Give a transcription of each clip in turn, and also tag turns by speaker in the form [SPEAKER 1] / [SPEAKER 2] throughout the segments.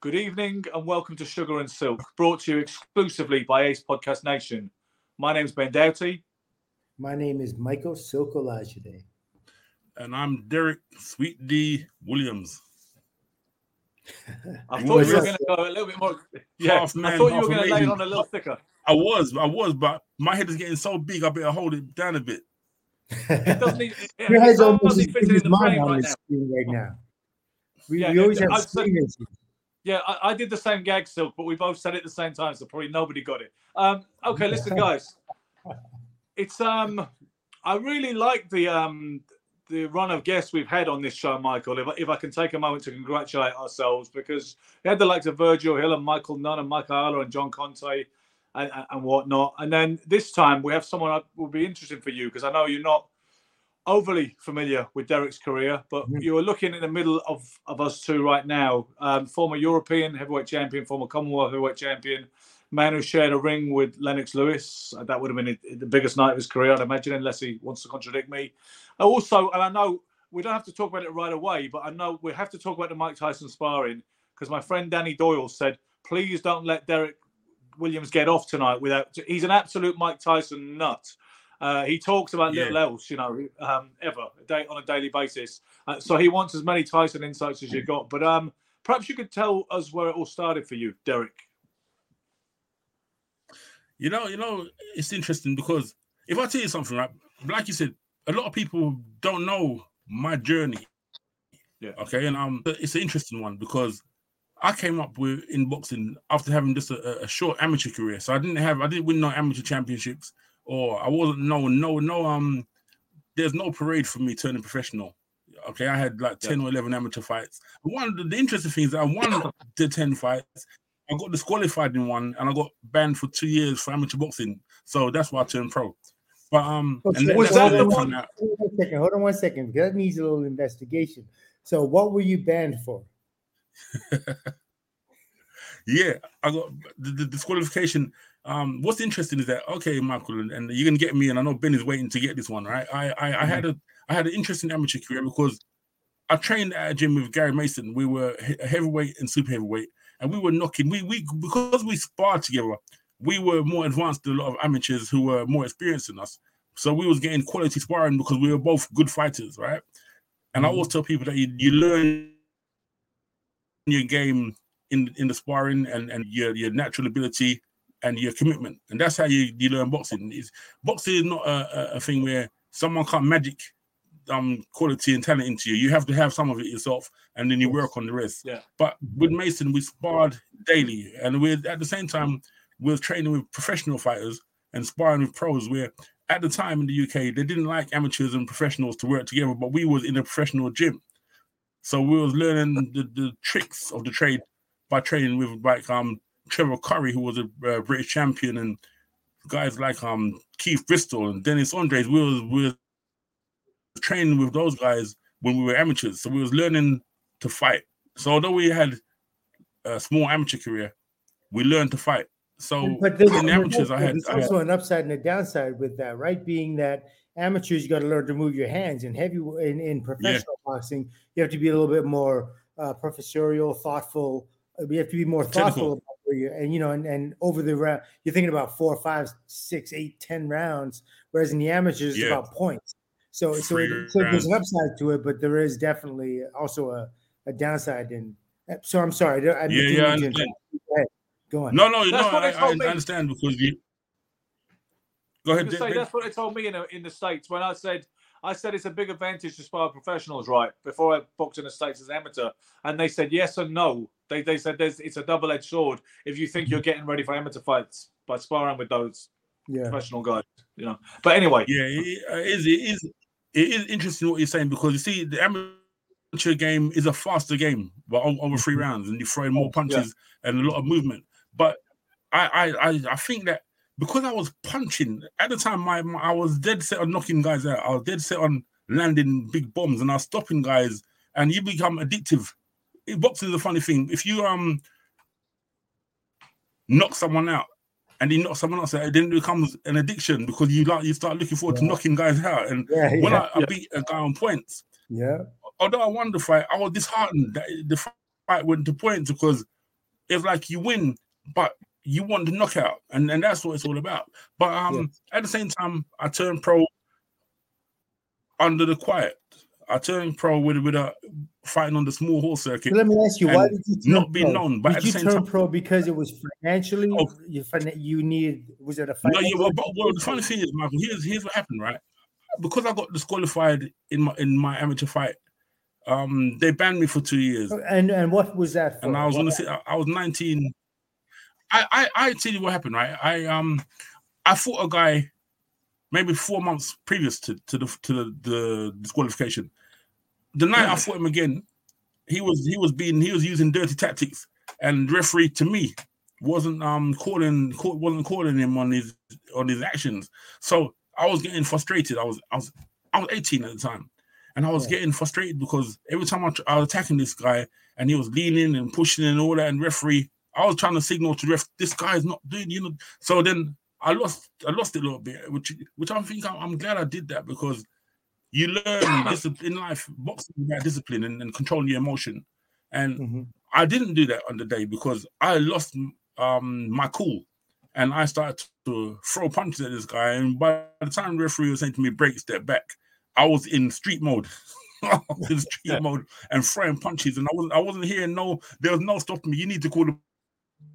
[SPEAKER 1] Good evening and welcome to Sugar and Silk, brought to you exclusively by Ace Podcast Nation. My name's Ben Doughty.
[SPEAKER 2] My name is Michael Silk Olajide.
[SPEAKER 3] And I'm Derek Sweet D Williams.
[SPEAKER 1] I thought you were going to go a little bit more. Yeah,
[SPEAKER 3] Half
[SPEAKER 1] I thought you were going to lay it on a little thicker.
[SPEAKER 3] I was, I was, but my head is getting so big, I better hold it down a bit.
[SPEAKER 1] It doesn't even, it,
[SPEAKER 2] Your head's almost
[SPEAKER 1] hardly
[SPEAKER 2] as big
[SPEAKER 1] in
[SPEAKER 2] as
[SPEAKER 1] the
[SPEAKER 2] mine
[SPEAKER 1] frame
[SPEAKER 2] on
[SPEAKER 1] right
[SPEAKER 2] the
[SPEAKER 1] now.
[SPEAKER 2] screen right now. We,
[SPEAKER 1] Yeah,
[SPEAKER 2] we always
[SPEAKER 1] yeah,
[SPEAKER 2] have
[SPEAKER 1] I'd
[SPEAKER 2] screen issues.
[SPEAKER 1] Yeah, I, I did the same gag, Silk, but we both said it at the same time, so probably nobody got it. Um, okay, listen, guys. It's um, I really like the um, the run of guests we've had on this show, Michael. If I, if I can take a moment to congratulate ourselves, because we had the likes of Virgil Hill and Michael Nunn and Mike Ayala and John Conteh and, and, and whatnot. And then this time we have someone that will be interesting for you because I know you're not overly familiar with Derek's career, but you are looking in the middle of, of us two right now. Um, former European heavyweight champion, former Commonwealth heavyweight champion, man who shared a ring with Lennox Lewis. That would have been the biggest night of his career, I'd imagine, unless he wants to contradict me. Also, and I know we don't have to talk about it right away, but I know we have to talk about the Mike Tyson sparring because my friend Danny Doyle said, please don't let Derek Williams get off tonight without. He's an absolute Mike Tyson nut. Uh, he talks about
[SPEAKER 3] Yeah.
[SPEAKER 1] little else, you know, um, ever day, on a daily basis. Uh, so he wants as many Tyson insights as you got. But um, perhaps you could tell us where it all started for you, Derek.
[SPEAKER 3] You know, you know, it's interesting because if I tell you something, right, like you said, a lot of people don't know my journey.
[SPEAKER 1] Yeah.
[SPEAKER 3] Okay, and um, it's an interesting one because I came up with in boxing after having just a, a short amateur career. So I didn't have, I didn't win no amateur championships, or I wasn't no, no, no. Um, there's no parade for me turning professional. Okay, I had like ten or eleven amateur fights. One of the, the interesting things that I won the ten fights. I got disqualified in one, and I got banned for two years for amateur boxing. So that's why I turned pro. But um,
[SPEAKER 1] was that the one-
[SPEAKER 3] out-
[SPEAKER 2] Hold on one second. Hold on one second. Because that needs a little investigation. So, what were you banned for?
[SPEAKER 3] Yeah, I got the, the disqualification. Um, what's interesting is that okay, Michael, and, and you're gonna get me, and I know Ben is waiting to get this one, right? I I, I had a I had an interesting amateur career because I trained at a gym with Gary Mason. We were he- heavyweight and super heavyweight, and we were knocking. We we because we sparred together, we were more advanced than a lot of amateurs who were more experienced than us. So we was getting quality sparring because we were both good fighters, right? And I always tell people that you, you learn your game in in the sparring and and your your natural ability and your commitment, and that's how you you learn boxing. Is boxing is not a, a, a thing where someone can't magic um quality and talent into you. You have to have some of it yourself, and then you work on the rest.
[SPEAKER 1] Yeah.
[SPEAKER 3] But with Mason, we sparred daily, and we at the same time were training with professional fighters and sparring with pros. Where at the time in the UK, they didn't like amateurs and professionals to work together, but we was in a professional gym. So we was learning the, the tricks of the trade by training with like um Trevor Curry, who was a uh, British champion, and guys like um Keith Bristol and Dennis Andries. We was we was training with those guys when we were amateurs, so we was learning to fight. So although we had a small amateur career, we learned to fight. So
[SPEAKER 2] But there's,
[SPEAKER 3] in amateurs, I had,
[SPEAKER 2] there's
[SPEAKER 3] I had
[SPEAKER 2] also an upside and a downside with that, right? Being that amateurs, you got to learn to move your hands. and heavy in, in professional boxing, you have to be a little bit more uh, professorial, thoughtful. Uh, You have to be more thoughtful
[SPEAKER 3] Technical.
[SPEAKER 2] about where you and you know, and, and over the round, you're thinking about four, five, six, eight, ten rounds, whereas in the amateurs, it's about points. So, so, it, so there's an upside to it, but there is definitely also a, a downside. And so I'm sorry, I didn't
[SPEAKER 3] Yeah, yeah, I
[SPEAKER 2] to Go on.
[SPEAKER 3] no, no, no.
[SPEAKER 1] That's what
[SPEAKER 3] I,
[SPEAKER 1] they
[SPEAKER 3] I,
[SPEAKER 1] told me.
[SPEAKER 3] I understand because you. Go ahead.
[SPEAKER 1] say, that's what they told me in, in the states when I said I said it's a big advantage to spar professionals, right? Before I boxed in the states as an amateur, and they said yes and no. They they said there's it's a double edged sword if you think you're getting ready for amateur fights by sparring with those
[SPEAKER 2] Yeah.
[SPEAKER 1] professional guys, you know. But anyway,
[SPEAKER 3] Yeah, it uh, it is. It is. It is interesting what you're saying because you see the amateur game is a faster game, but o- over three rounds, and you throw in more punches and a lot of movement. But I, I, I, I think that because I was punching at the time, my, my I was dead set on knocking guys out. I was dead set on landing big bombs, and I was stopping guys. And you become addictive. It- Boxing is a funny thing. If you um knock someone out and you knock someone else out, it then becomes an addiction because you like you start looking forward to knocking guys out. And
[SPEAKER 2] Yeah.
[SPEAKER 3] when
[SPEAKER 2] Yeah.
[SPEAKER 3] I, I beat a guy on points,
[SPEAKER 2] yeah.
[SPEAKER 3] although I won the fight, I was disheartened that the fight went to points because it's like you win, but you want the knockout, and, and that's what it's all about. But um, at the same time, I turned pro under the quiet. I turned pro with with a fighting on the small horse circuit.
[SPEAKER 2] Let me ask you, why did you turn
[SPEAKER 3] not be known, but
[SPEAKER 2] did
[SPEAKER 3] the
[SPEAKER 2] you turn
[SPEAKER 3] time-
[SPEAKER 2] pro because it was financially
[SPEAKER 3] Oh.
[SPEAKER 2] you you needed was it a
[SPEAKER 3] fight?
[SPEAKER 2] No,
[SPEAKER 3] yeah, well, but, well, the funny thing is, Michael, here's here's what happened, right? Because I got disqualified in my in my amateur fight, um, they banned me for two years.
[SPEAKER 2] and and what was that for?
[SPEAKER 3] and I was
[SPEAKER 2] What-
[SPEAKER 3] gonna say I, I was 19. I, I I tell you what happened, right? I um I fought a guy maybe four months previous to, to the to the, the disqualification. The night I fought him again, he was he was being he was using dirty tactics, and referee to me wasn't um calling call, wasn't calling him on his on his actions. So I was getting frustrated. I was I was I was 18 at the time, and I was
[SPEAKER 2] Yeah.
[SPEAKER 3] getting frustrated because every time I, I was attacking this guy and he was leaning and pushing and all that, and referee, I was trying to signal to ref, this guy is not doing, you know. So then I lost, I lost it a little bit, which which I'm thinking I'm, I'm glad I did that because you learn discipline in life, boxing about discipline and, and controlling your emotion. And
[SPEAKER 2] Mhm.
[SPEAKER 3] I didn't do that on the day because I lost um my cool and I started to throw punches at this guy. And by the time the referee was saying to me, break, step back, I was in street mode. I was in street mode and throwing punches, and I wasn't I wasn't hearing no, there was no stopping me. You need to call the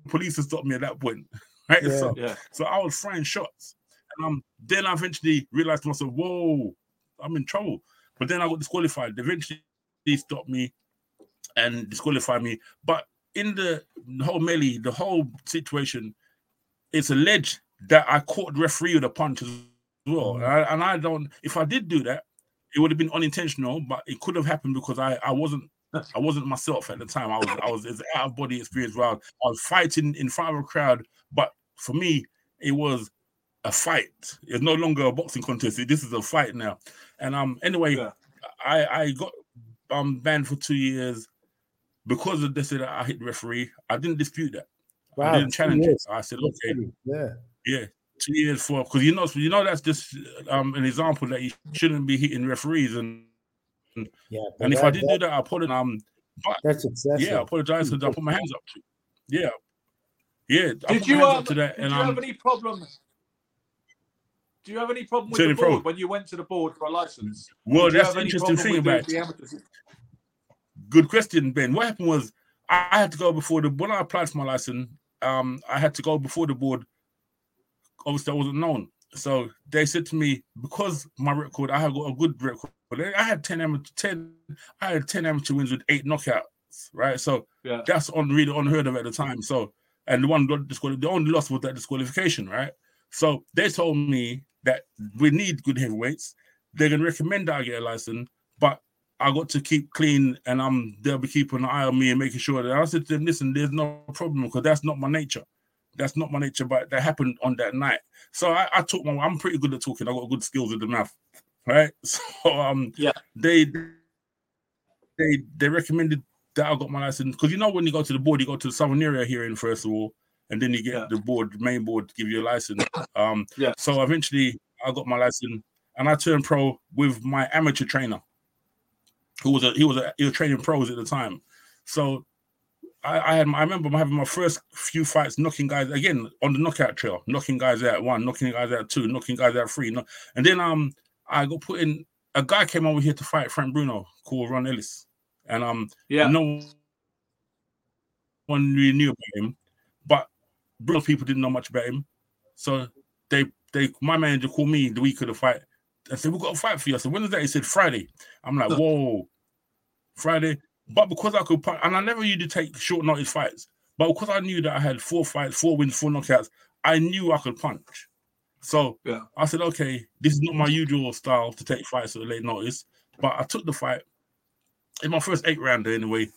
[SPEAKER 3] police to stop me at that point. Right.
[SPEAKER 2] Yeah.
[SPEAKER 3] So
[SPEAKER 1] yeah,
[SPEAKER 3] so I was throwing shots. And um, then I eventually realized to myself, whoa, I'm in trouble. But then I got disqualified. Eventually they stopped me and disqualified me. But in the, the whole melee, the whole situation, it's alleged that I caught the referee with a punch as well. And, I, and I don't, if I did do that, it would have been unintentional, but it could have happened because I, I wasn't I wasn't myself at the time. I was I was it's an out of body experience where I was, I was fighting in front of a crowd, but for me, it was a fight. It's no longer a boxing contest. This is a fight now. And um, anyway,
[SPEAKER 1] Yeah.
[SPEAKER 3] I I got um banned for two years because of this. That I hit the referee. I didn't dispute that.
[SPEAKER 2] Wow,
[SPEAKER 3] I didn't challenge
[SPEAKER 2] years.
[SPEAKER 3] it. I said, okay,
[SPEAKER 2] pretty- Yeah.
[SPEAKER 3] yeah, two years for because you know you know that's just um an example that you shouldn't be hitting referees and
[SPEAKER 2] Yeah.
[SPEAKER 3] and if I
[SPEAKER 2] that-
[SPEAKER 3] did do that, I put it um but
[SPEAKER 2] that's excessive.
[SPEAKER 3] yeah, I apologize because I put my hands up to. Yeah, yeah. I
[SPEAKER 1] Did
[SPEAKER 3] put
[SPEAKER 1] you
[SPEAKER 3] my hands
[SPEAKER 1] um,
[SPEAKER 3] up to that,
[SPEAKER 1] did
[SPEAKER 3] and
[SPEAKER 1] you
[SPEAKER 3] um,
[SPEAKER 1] have any problem? Do you have any problem with
[SPEAKER 3] Turning
[SPEAKER 1] the
[SPEAKER 3] pro.
[SPEAKER 1] board when you went to the board for a license?
[SPEAKER 3] well,
[SPEAKER 1] Did
[SPEAKER 3] that's
[SPEAKER 1] have
[SPEAKER 3] the interesting thing about.
[SPEAKER 1] the amateurs?
[SPEAKER 3] Good question, Ben. What happened was I I had to go before the when I applied for my license. Um, I had to go before the board. Obviously, I wasn't known, so they said to me because my record, I had got a good record. I had ten amateur, ten. I had ten amateur wins with eight knockouts, right? So
[SPEAKER 1] Yeah.
[SPEAKER 3] that's on really unheard of at the time. So, and the one the only loss was that disqualification, right? So they told me that we need good heavyweights. They're gonna recommend that I get a license, but I got to keep clean, and I'm they'll be keeping an eye on me and making sure that I said to them, listen, there's no problem because that's not my nature. That's not my nature, but that happened on that night. So I, I took my. I'm pretty good at talking. I got good skills with the mouth. Right? So um,
[SPEAKER 1] Yeah.
[SPEAKER 3] they they they recommended that I got my license because you know when you go to the board, you go to the southern area here in first of all, and then you get
[SPEAKER 1] Yeah.
[SPEAKER 3] the board, main board, to give you a license. Um,
[SPEAKER 1] Yeah.
[SPEAKER 3] So eventually, I got my license, and I turned pro with my amateur trainer, who was a he was a he was training pros at the time. So I, I had my, I remember having my first few fights, knocking guys again on the knockout trail, knocking guys out one, knocking guys out two, knocking guys out three, no, and then um I got put in. A guy came over here to fight Frank Bruno called Ron Ellis, and um
[SPEAKER 1] Yeah.
[SPEAKER 3] no one really knew about him, but Bruno people didn't know much about him, so they they my manager called me the week of the fight. I said, "We've got a fight for you." I said, "When is that?" He said, "Friday." I'm like, "Whoa, Friday!" But because I could, punch, and I never usually take short notice fights, but because I knew that I had four fights, four wins, four knockouts, I knew I could punch. So
[SPEAKER 1] Yeah.
[SPEAKER 3] I said, "Okay, this is not my usual style to take fights at a late notice," but I took the fight in my first eight rounder anyway,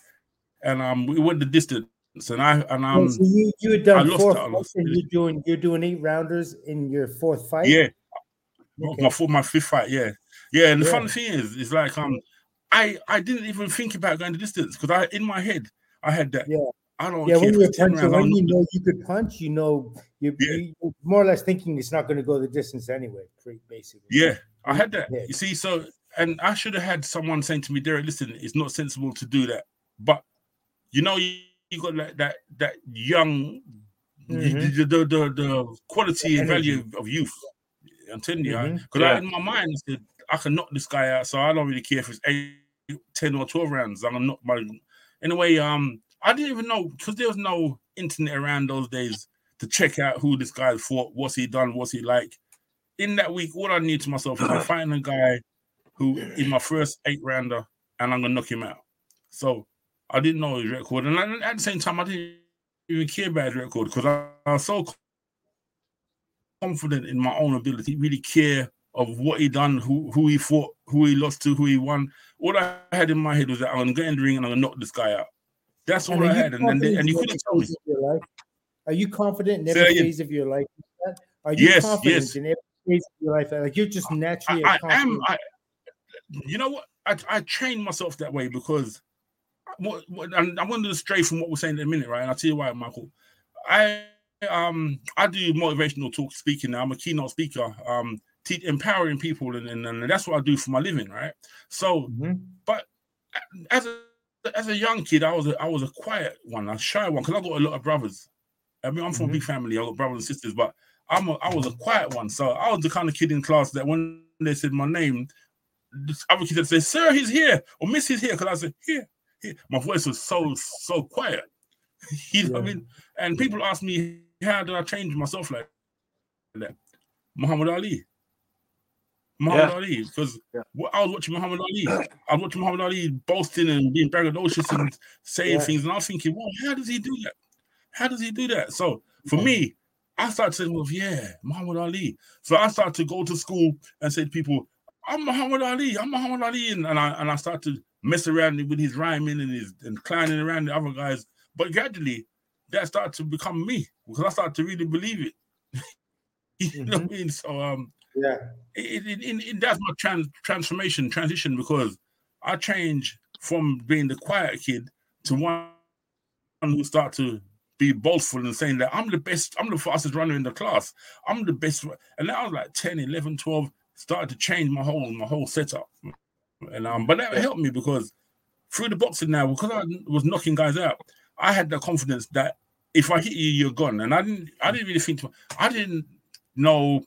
[SPEAKER 3] and um, we went the distance, and I and um,
[SPEAKER 2] so you you had
[SPEAKER 3] I
[SPEAKER 2] done
[SPEAKER 3] lost
[SPEAKER 2] four
[SPEAKER 3] I
[SPEAKER 2] fights,
[SPEAKER 3] lost
[SPEAKER 2] and you're doing you're doing eight rounders in your fourth fight.
[SPEAKER 3] Yeah.
[SPEAKER 2] Okay.
[SPEAKER 3] My fourth, my fifth fight, yeah. Yeah, and the
[SPEAKER 2] Yeah.
[SPEAKER 3] funny thing is, it's like um I I didn't even think about going the distance because I in my head I had that.
[SPEAKER 2] Yeah.
[SPEAKER 3] I don't
[SPEAKER 2] Yeah,
[SPEAKER 3] care
[SPEAKER 2] when you're a puncher,
[SPEAKER 3] rounds.
[SPEAKER 2] when you know you could punch, you know you,
[SPEAKER 3] Yeah.
[SPEAKER 2] you you're more or less thinking it's not going to go the distance anyway. Basically.
[SPEAKER 3] Yeah, I had that.
[SPEAKER 2] Yeah.
[SPEAKER 3] You see, so and I should have had someone saying to me, Derek, listen, it's not sensible to do that. But you know, you, you got like that that young
[SPEAKER 2] Mhm.
[SPEAKER 3] the, the, the the quality and value of youth. I'm telling you, because
[SPEAKER 1] Yeah.
[SPEAKER 3] in my mind, I said, I can knock this guy out, so I don't really care if it's eight, 10 or 12 rounds. I'm knock my anyway. Um, I didn't even know because there was no internet around those days to check out who this guy fought, what's he done, what's he like. In that week, all I knew to myself was I'm uh-huh. fighting a guy who in my first eight rounder, and I'm gonna knock him out. So I didn't know his record, and I- at the same time, I didn't even care about his record because I, I was so confident in my own ability, really care of what he done, who who he fought, who he lost to, who he won. All I had in my head was that I'm gonna get in the ring and I'm gonna knock this guy out. That's all
[SPEAKER 2] are
[SPEAKER 3] I had, and and, they- and you couldn't tell me.
[SPEAKER 2] your life? Are you confident in every phase of your life? Are you
[SPEAKER 3] Yes,
[SPEAKER 2] confident
[SPEAKER 3] yes.
[SPEAKER 2] in every phase of your life? Like you're just naturally.
[SPEAKER 3] I, I am. I, you know what? I, I train myself that way because what, what and I'm going to stray from what we're saying in a minute, right? And I'll tell you why, Michael. I um I do motivational talk speaking. Now. I'm a keynote speaker, um, te- empowering people, and, and and that's what I do for my living, right? So,
[SPEAKER 2] Mhm.
[SPEAKER 3] but as a as a young kid, I was a, I was a quiet one, a shy one, because I got a lot of brothers. I mean, I'm from a big mm-hmm. family. I got brothers and sisters, but I'm a, I was a quiet one. So I was the kind of kid in class that when they said my name, this other kids would say, "Sir, he's here," or "Miss, he's here," because I said, "Here, here." My voice was so so quiet. you know what I mean? And people ask me, "How did I change myself like that?" Muhammad Ali. Muhammad
[SPEAKER 1] Yeah.
[SPEAKER 3] Ali, because
[SPEAKER 1] Yeah.
[SPEAKER 3] I was watching Muhammad Ali. I was watching Muhammad Ali boasting and being braggadocious and saying
[SPEAKER 2] Yeah.
[SPEAKER 3] things, and I was thinking, "Well, how does he do that? How does he do that?" So for me, I started saying, "Well, yeah, Muhammad Ali." So I started to go to school and say to people, "I'm Muhammad Ali. I'm Muhammad Ali," and, and I and I started to mess around with his rhyming and his and clowning around the other guys. But gradually, that started to become me because I started to really believe it. you know what I mean? So um,
[SPEAKER 2] Yeah.
[SPEAKER 3] it, it, it, it- that's my trans, transformation transition because I change from being the quiet kid to one who start to be boastful and saying that I'm the best, I'm the fastest runner in the class. I'm the best. And now I was like 10, 11, 12, started to change my whole my whole setup. And um, but that helped me because through the boxing now, because I was knocking guys out, I had the confidence that if I hit you, you're gone. And I didn't I didn't really think to, I didn't know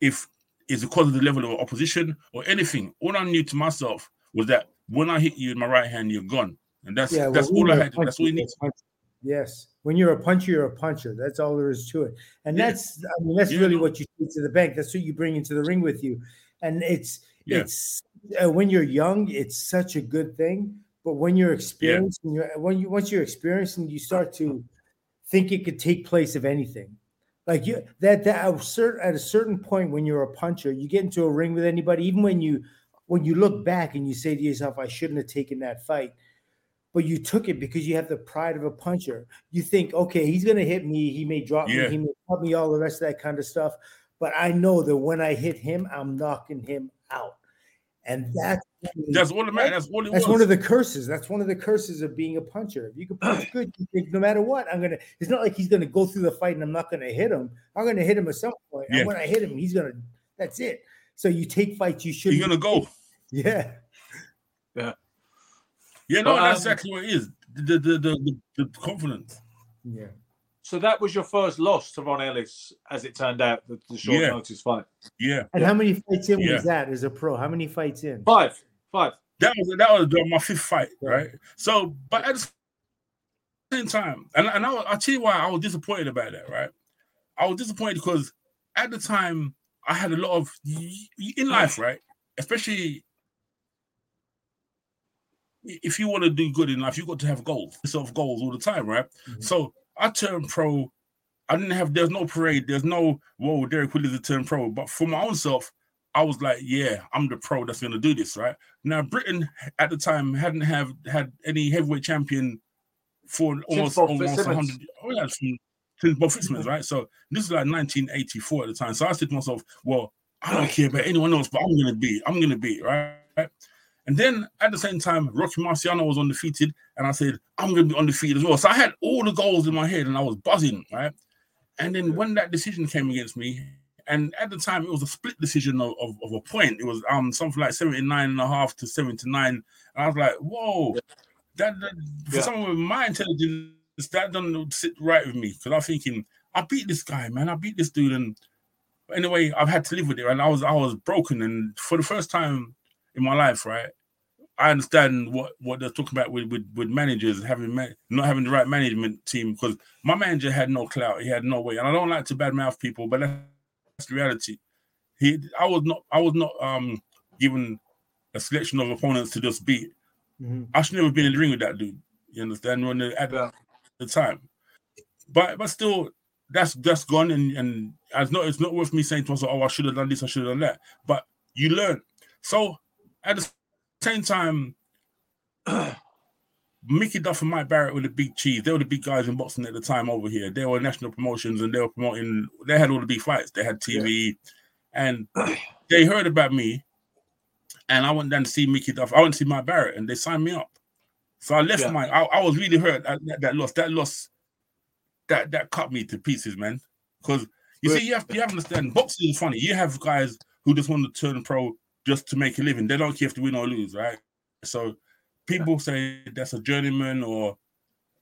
[SPEAKER 3] if it's because of the level of opposition or anything. All I knew to myself was that when I hit you in my right hand, you're gone. And that's
[SPEAKER 2] Yeah,
[SPEAKER 3] that's all I had. That's all you need.
[SPEAKER 2] puncher. Yes, when you're a puncher, you're a puncher. That's all there is to it, and
[SPEAKER 3] Yeah.
[SPEAKER 2] that's I mean that's
[SPEAKER 3] You
[SPEAKER 2] really what you take to the bank. That's what you bring into the ring with you, and it's
[SPEAKER 3] Yeah.
[SPEAKER 2] it's uh, when you're young, it's such a good thing. But when you're experienced, when you're when you once you're experienced and you start to think it could take place of anything, like you that that at a certain at a certain point when you're a puncher, you get into a ring with anybody, even when you when you look back and you say to yourself, I shouldn't have taken that fight but you took it because you have the pride of a puncher. You think, okay, he's going to hit me. He may drop
[SPEAKER 3] Yeah.
[SPEAKER 2] me. He may cut me, all the rest of that kind of stuff. But I know that when I hit him, I'm knocking him out. And that's
[SPEAKER 3] that's all the. That's all it
[SPEAKER 2] that's
[SPEAKER 3] was.
[SPEAKER 2] one of the curses. That's one of the curses of being a puncher. If you can punch good, you think no matter what, I'm gonna. It's not like he's gonna go through the fight and I'm not gonna hit him. I'm gonna hit him at some point.
[SPEAKER 3] Yeah.
[SPEAKER 2] And when I hit him, he's gonna. That's it. So you take fights you should.
[SPEAKER 3] You're gonna go.
[SPEAKER 2] Yeah.
[SPEAKER 1] Yeah.
[SPEAKER 3] Yeah, no,
[SPEAKER 1] But,
[SPEAKER 3] that's
[SPEAKER 1] um,
[SPEAKER 3] exactly what it is. The the the, the, the confidence.
[SPEAKER 2] Yeah.
[SPEAKER 1] So that was your first loss to Ron Ellis, as it turned out, the, the short
[SPEAKER 3] Yeah.
[SPEAKER 1] notice fight.
[SPEAKER 3] Yeah,
[SPEAKER 2] And how many fights in
[SPEAKER 3] Yeah.
[SPEAKER 2] was that as a pro? How many fights in?
[SPEAKER 1] Five, five.
[SPEAKER 3] that was that was my fifth fight, right? So, but at the same time, and and I, I'll tell you why I was disappointed about that, right? I was disappointed because at the time I had a lot of in life, right? Especially if you want to do good in life, you got to have goals, sort of goals all the time, right?
[SPEAKER 2] Mhm.
[SPEAKER 3] So I turned pro. I didn't have. There's no parade. There's no whoa. Derek Willis a turn pro. But for my own self, I was like, yeah, I'm the pro that's going to do this, right? Now Britain at the time hadn't have had any heavyweight champion for almost almost
[SPEAKER 1] Fitzsimmons.
[SPEAKER 3] 100. Oh yeah, from, since Bob Fitzsimmons, right? So this is like 1984 at the time. So I said to myself, well, I don't care about anyone else, but I'm going to be. I'm going to be right. And then at the same time, Rocky Marciano was undefeated, and I said, I'm going to be undefeated as well. So I had all the goals in my head, and I was buzzing, right? And then when that decision came against me, and at the time it was a split decision of, of, of a point. It was um something like 79 and a half to 79. And I was like, whoa, that, that for
[SPEAKER 1] Yeah.
[SPEAKER 3] someone with my intelligence, that doesn't sit right with me. Because I'm thinking, I beat this guy, man. I beat this dude. And anyway, I've had to live with it. And I was I was broken. And for the first time in my life, right? I understand what what they're talking about with with, with managers having ma- not having the right management team because my manager had no clout, he had no way, and I don't like to badmouth people, but that's the reality. He, I was not, I was not um given a selection of opponents to just beat.
[SPEAKER 2] Mhm.
[SPEAKER 3] I should never been in the ring with that dude. You understand? When at
[SPEAKER 1] Yeah.
[SPEAKER 3] the time, but but still, that's that's gone, and and it's not it's not worth me saying to myself, oh, I should have done this, I should have done that. But you learn. So at the same time, Mickey Duff and Mike Barrett were the big cheese. They were the big guys in boxing at the time over here. They were national promotions and they were promoting, they had all the big fights. They had TV and they heard about me. And I went down to see Mickey Duff. I went to see Mike Barrett and they signed me up. So I left
[SPEAKER 1] Yeah.
[SPEAKER 3] my, I, I was really hurt at that, that loss. That loss, that that cut me to pieces, man. Because you see, you have, you have to understand, boxing is funny. You have guys who just want to turn pro just to make a living. They don't care if they win or lose, right? So people say that's a journeyman or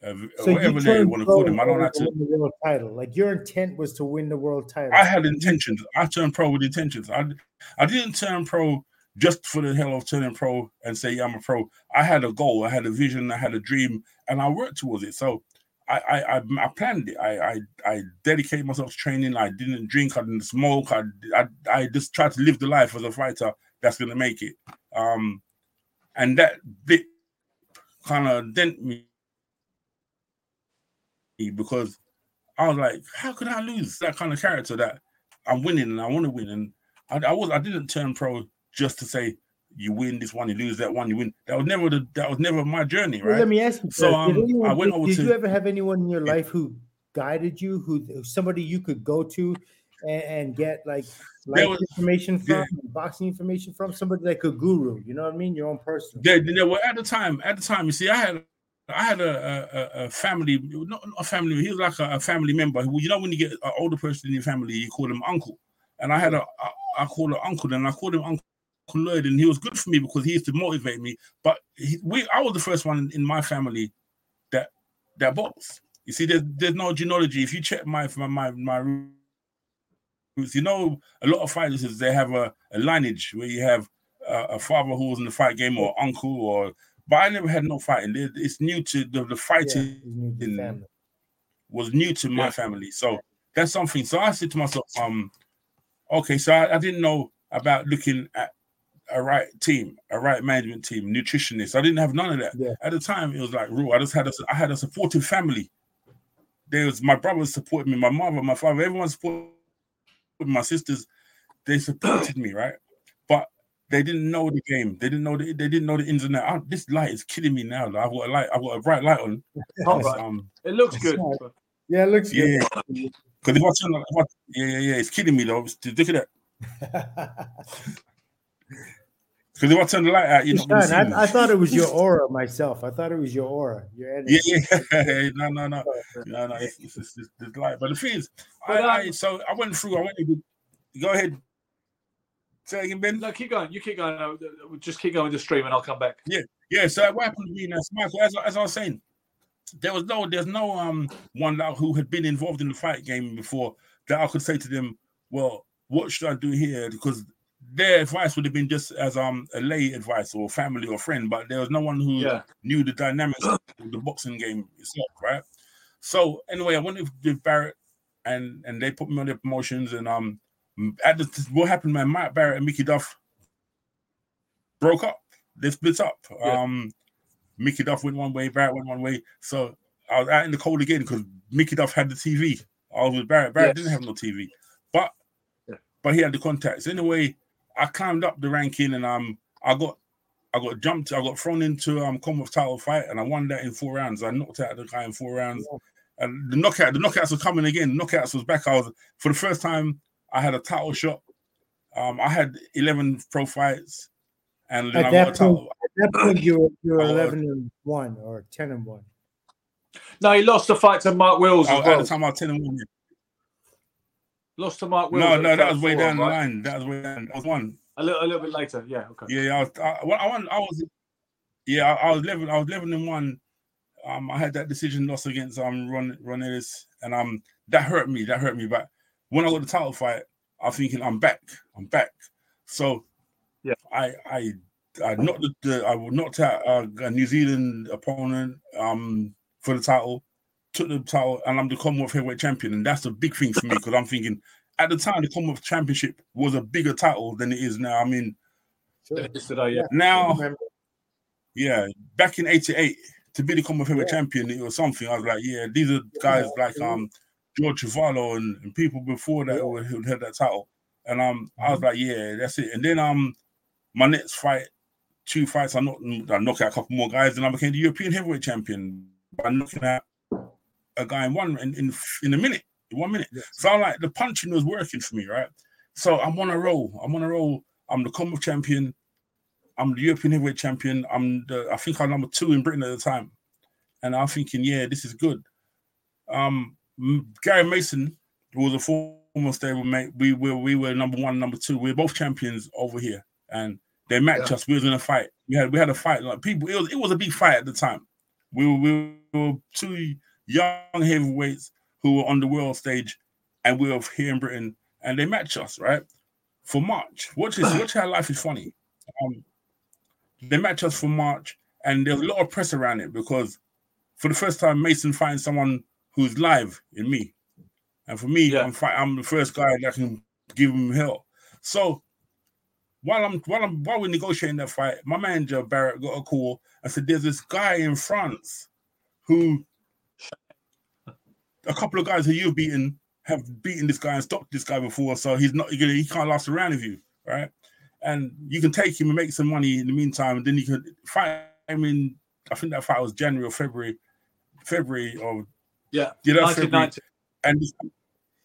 [SPEAKER 3] uh,
[SPEAKER 2] So
[SPEAKER 3] whatever they want to call him. I don't like
[SPEAKER 2] to
[SPEAKER 3] to.
[SPEAKER 2] win the world title. Like your intent was to win the world title.
[SPEAKER 3] I had intentions. I turned pro with intentions. I I didn't turn pro just for the hell of turning pro and say yeah, I'm a pro. I had a goal. I had a vision. I had a dream, and I worked towards it. So. I, I I I planned it. I I I dedicated myself to training. I didn't drink. I didn't smoke. I I, I just tried to live the life as a fighter that's gonna make it. Um, and that bit kind of dent me because I was like, how could I lose that kind of character that I'm winning and I want to win? And I, I was I didn't turn pro just to say you win this one, you lose that one, you win. That was never the that was never my journey,
[SPEAKER 2] Well,
[SPEAKER 3] right?
[SPEAKER 2] let me ask you.
[SPEAKER 3] So,
[SPEAKER 2] did
[SPEAKER 3] um,
[SPEAKER 2] anyone-
[SPEAKER 3] I went
[SPEAKER 2] did-
[SPEAKER 3] over
[SPEAKER 2] did
[SPEAKER 3] to-
[SPEAKER 2] you ever have anyone in your
[SPEAKER 3] Yeah.
[SPEAKER 2] life who guided you, who somebody you could go to and, and get like life
[SPEAKER 3] was-
[SPEAKER 2] information from,
[SPEAKER 3] yeah.
[SPEAKER 2] boxing information from? Somebody like a guru. You know what I mean? Your own person.
[SPEAKER 3] There, there were at the time. At the time, you see, I had, I had a a, a family, not a family. He was like a, a family member. Who, you know, when you get an older person in your family, you call him uncle. And I had a, I, I called him uncle, and I called him Uncle Lloyd, and he was good for me because he used to motivate me. But he, we, I was the first one in my family that that boxed. You see, there's there's no genealogy. If you check my my my, my you know, a lot of fighters they have a, a lineage where you have uh, a father who was in the fight game or uncle or but I never had no fighting. It- It's new to the, the fighting
[SPEAKER 2] he's new to the
[SPEAKER 3] in-
[SPEAKER 2] family.
[SPEAKER 3] was new to my
[SPEAKER 1] Yeah.
[SPEAKER 3] family. So that's something. So I said to myself, um, okay, so I, I didn't know about looking at a right team, a right management team, nutritionist. I didn't have none of that.
[SPEAKER 2] Yeah.
[SPEAKER 3] At the time, it was like raw. I just had a I had a supportive family. There was my brothers supported me, my mother, my father, everyone supported me, my sisters, they supported me, right? But they didn't know the game. They didn't know the they didn't know the ins and outs. This light is killing me now. I've got a light, I've got a bright light on.
[SPEAKER 1] All right.
[SPEAKER 3] Um,
[SPEAKER 1] It looks good.
[SPEAKER 2] Yeah, it looks good.
[SPEAKER 3] yeah, because if I turn, if I, yeah, yeah, yeah, it's killing me though. Look at that. Because if I turn the light out, you're not going to see
[SPEAKER 2] I. I thought it was your aura myself. I thought it was your aura. Your energy.
[SPEAKER 3] Yeah, yeah, no, no, no, no, no. It's, it's, it's, it's the light. But the thing is, I,
[SPEAKER 1] um,
[SPEAKER 3] I, so I went through. I went. With, go ahead. Say again, Ben.
[SPEAKER 1] No, keep going. You keep going. No, just keep going with the stream, and I'll come back.
[SPEAKER 3] Yeah. Yeah. So what happened to me now, Michael? As, as I was saying, there was no, there's no um one that who had been involved in the fight game before that I could say to them, well, what should I do here? Because their advice would have been just as um a lay advice or family or friend, but there was no one who
[SPEAKER 1] Yeah.
[SPEAKER 3] knew the dynamics of the boxing game itself, right? So anyway, I went with- Barrett, and and they put me on their promotions, and um, at the what happened, man, Mike Barrett and Mickey Duff broke up. They split up.
[SPEAKER 1] Yeah.
[SPEAKER 3] Um, Mickey Duff went one way, Barrett went one way. So I was out in the cold again because Mickey Duff had the TV. I was with Barrett. Barrett
[SPEAKER 1] Yes.
[SPEAKER 3] didn't have no TV, but
[SPEAKER 1] Yeah.
[SPEAKER 3] but he had the contacts. Anyway, I climbed up the ranking and um I got I got jumped. I got thrown into um Commonwealth title fight and I won that in four rounds. I knocked out the guy in four rounds. And the knockout, the knockouts were coming again. Knockouts was back. I was for the first time. I had a title shot. Um, I had eleven pro fights, and then
[SPEAKER 2] At
[SPEAKER 3] I
[SPEAKER 2] that
[SPEAKER 3] got a title.
[SPEAKER 2] point- At that point, you were you were eleven and one or ten and one.
[SPEAKER 1] No, he lost the fight to Mark Wills
[SPEAKER 3] I-
[SPEAKER 1] as
[SPEAKER 3] at the time I was ten and one.
[SPEAKER 1] Lost to Mark Wills.
[SPEAKER 3] No, no, that was way down the line. That was way down. That was one.
[SPEAKER 1] A little, a little bit later. Yeah. Okay.
[SPEAKER 3] Yeah, I was, I, well, I, won- I was, yeah, I, I was eleven. I was eleven and one. Um, I had that decision loss against um Ron Ron Ellis, and um that hurt me. That hurt me. But when I got the title fight, I'm thinking I'm back. I'm back. So
[SPEAKER 1] Yeah.
[SPEAKER 3] I I I knocked the, the I knocked out uh, a New Zealand opponent um for the title, took the title, and I'm the Commonwealth heavyweight champion, and that's a big thing for me because I'm thinking at the time the Commonwealth championship was a bigger title than it is now. I mean
[SPEAKER 2] Sure.
[SPEAKER 1] Yeah.
[SPEAKER 3] now. Yeah, back in '88 to be the Commonwealth heavyweight champion, it was something. I was like, yeah, these are guys like um George Chuvalo and, and people before that who, who had that title, and um I was like, yeah, that's it. And then um my next fight, two fights, I knocked I knocked out a couple more guys, and I became the European heavyweight champion by knocking out a guy in one in in, in a minute, in one minute. So I'm like, the punching was working for me, right? So I'm on a roll. I'm on a roll. I'm the Commonwealth champion. I'm the European heavyweight champion. I'm the I think I'm number two in Britain at the time, and I'm thinking, yeah, this is good. Um, Gary Mason was a former stablemate. We were we were number one, number two. We are both champions over here, and they matched us. We was in a fight. We had we had a fight. Like people, it was it was a big fight at the time. We were we were two young heavyweights who were on the world stage, and we were here in Britain, and they match us right for March. Watch this. Watch how life is funny. Um, they match us for March, and there's a lot of press around it because for the first time, Mason finds someone who's live in me, and for me, I'm fi- I'm the first guy that can give him hell. So while I'm while I'm while we're negotiating that fight, my manager Barrett got a call and said, "There's this guy in France who a couple of guys who you've beaten have beaten this guy and stopped this guy before, so he's not gonna he can't last around with you, right? And you can take him and make some money in the meantime, and then you can fight him in. I think that fight was January or February, February or
[SPEAKER 1] Yeah.
[SPEAKER 3] yeah, that's February. And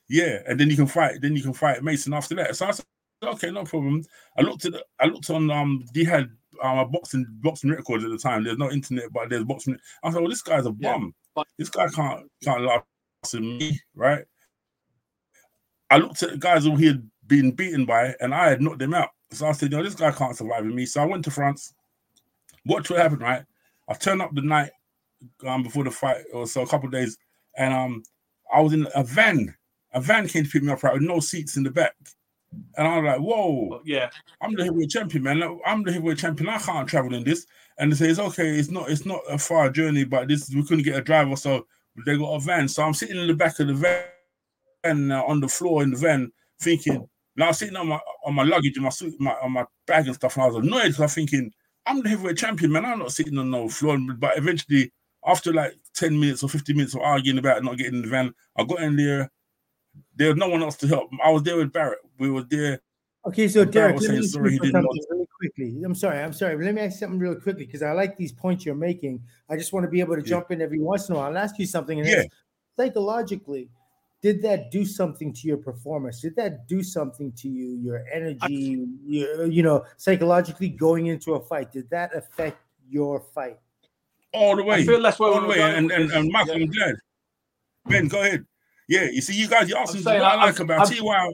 [SPEAKER 3] yeah, and then you can fight. Then you can fight Mason after that. So I said, okay, no problem. I looked at I looked on. Um, he had um, a boxing boxing records at the time. There's no internet, but there's boxing. I thought, well, this guy's a
[SPEAKER 1] Yeah.
[SPEAKER 3] bum. This guy can't can't last me, right? I looked at the guys who he had been beaten by, and I had knocked them out. So I said, no, this guy can't survive with me. So I went to France. Watch what happened, right? I turned up the night um, before the fight, or so a couple of days, and um, I was in a van. A van came to pick me up, right, with no seats in the back. And I was like, whoa,
[SPEAKER 1] Yeah.
[SPEAKER 3] I'm the heavyweight champion, man. I'm the heavyweight champion. I can't travel in this. And they say, it's okay, it's not it's not a far journey, but this we couldn't get a driver, so they got a van. So I'm sitting in the back of the van uh, on the floor in the van, thinking, now I'm sitting on my on my luggage and my suit, my on my bag and stuff, and I was annoyed because I'm thinking, I'm the heavyweight champion, man. I'm not sitting on no floor. But eventually, after like 10 minutes or 15 minutes of arguing about not getting in the van, I got in there. There was no one else to help. I was there with Barrett. We were there.
[SPEAKER 2] Okay, so
[SPEAKER 3] And Barrett
[SPEAKER 2] Derek,
[SPEAKER 3] was saying sorry he didn't know.
[SPEAKER 2] something really quickly. I'm sorry, I'm sorry, but let me ask something real quickly because I like these points you're making. I just want to be able to
[SPEAKER 3] Yeah.
[SPEAKER 2] jump in every once in a while and ask you something. And
[SPEAKER 3] Yeah.
[SPEAKER 2] psychologically, did that do something to your performance? Did that do something to you, your energy, you, you know, psychologically going into a fight? Did that affect your fight?
[SPEAKER 3] All the way.
[SPEAKER 1] I feel that's where
[SPEAKER 3] all
[SPEAKER 1] we
[SPEAKER 3] the way. And, and,
[SPEAKER 1] this.
[SPEAKER 3] and Michael,
[SPEAKER 1] Yeah.
[SPEAKER 3] I'm glad. Ben, go ahead. Yeah, you see, you guys, you asked me
[SPEAKER 1] saying,
[SPEAKER 3] what I
[SPEAKER 1] I'm-
[SPEAKER 3] like about
[SPEAKER 1] I'm-
[SPEAKER 3] T-Wow.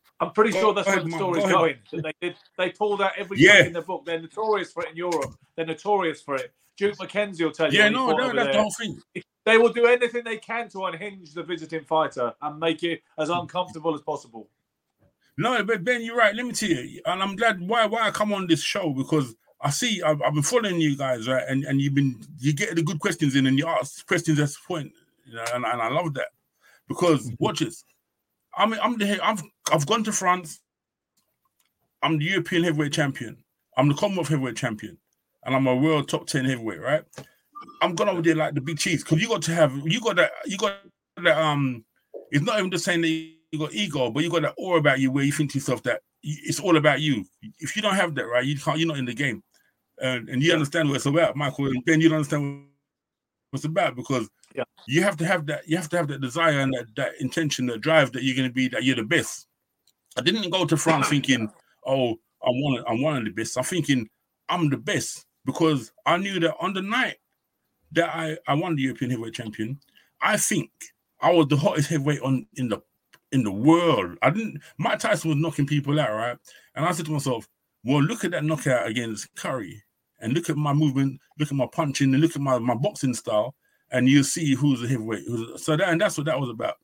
[SPEAKER 1] I'm pretty
[SPEAKER 3] Go-
[SPEAKER 1] sure that's where the
[SPEAKER 3] Mark,
[SPEAKER 1] story's
[SPEAKER 3] go
[SPEAKER 1] going. That They did. They pulled out every
[SPEAKER 3] Yeah.
[SPEAKER 1] in the book. They're notorious for it in Europe. They're notorious for it. Duke McKenzie will tell you.
[SPEAKER 3] Yeah,
[SPEAKER 1] when he
[SPEAKER 3] no,
[SPEAKER 1] fought
[SPEAKER 3] that,
[SPEAKER 1] over
[SPEAKER 3] that's the whole thing.
[SPEAKER 1] They will do anything they can to unhinge the visiting fighter and make it as uncomfortable as possible.
[SPEAKER 3] No, but Ben, you're right. Let me tell you, and I'm glad why why I come on this show because I see I've, I've been following you guys, right? And and you've been you get the good questions in, and you ask questions at point, you know, and, and I love that because mm-hmm. watch this. I mean, I'm the I've I've gone to France. I'm the European heavyweight champion. I'm the Commonwealth heavyweight champion, and I'm a world top ten heavyweight, right? I'm going over there like the big cheese because you got to have you got that you got that um. It's not even just saying that you got ego, but you got that aura about you where you think to yourself that it's all about you. If you don't have that, right, you can't. You're not in the game, and and you understand what it's about, Michael. And Ben, you don't understand what it's about because
[SPEAKER 1] Yeah.
[SPEAKER 3] you have to have that. You have to have that desire and that, that intention, that drive that you're going to be that you're the best. I didn't go to France thinking, "Oh, I'm one. Of, I'm one of the best." I'm thinking I'm the best because I knew that on the night that I I won the European heavyweight champion, I think I was the hottest heavyweight on in the in the world. I didn't. Mike Tyson was knocking people out, right? And I said to myself, "Well, look at that knockout against Curry, and look at my movement, look at my punching, and look at my my boxing style, and you'll see who's the heavyweight." Who's, so that and that's what that was about.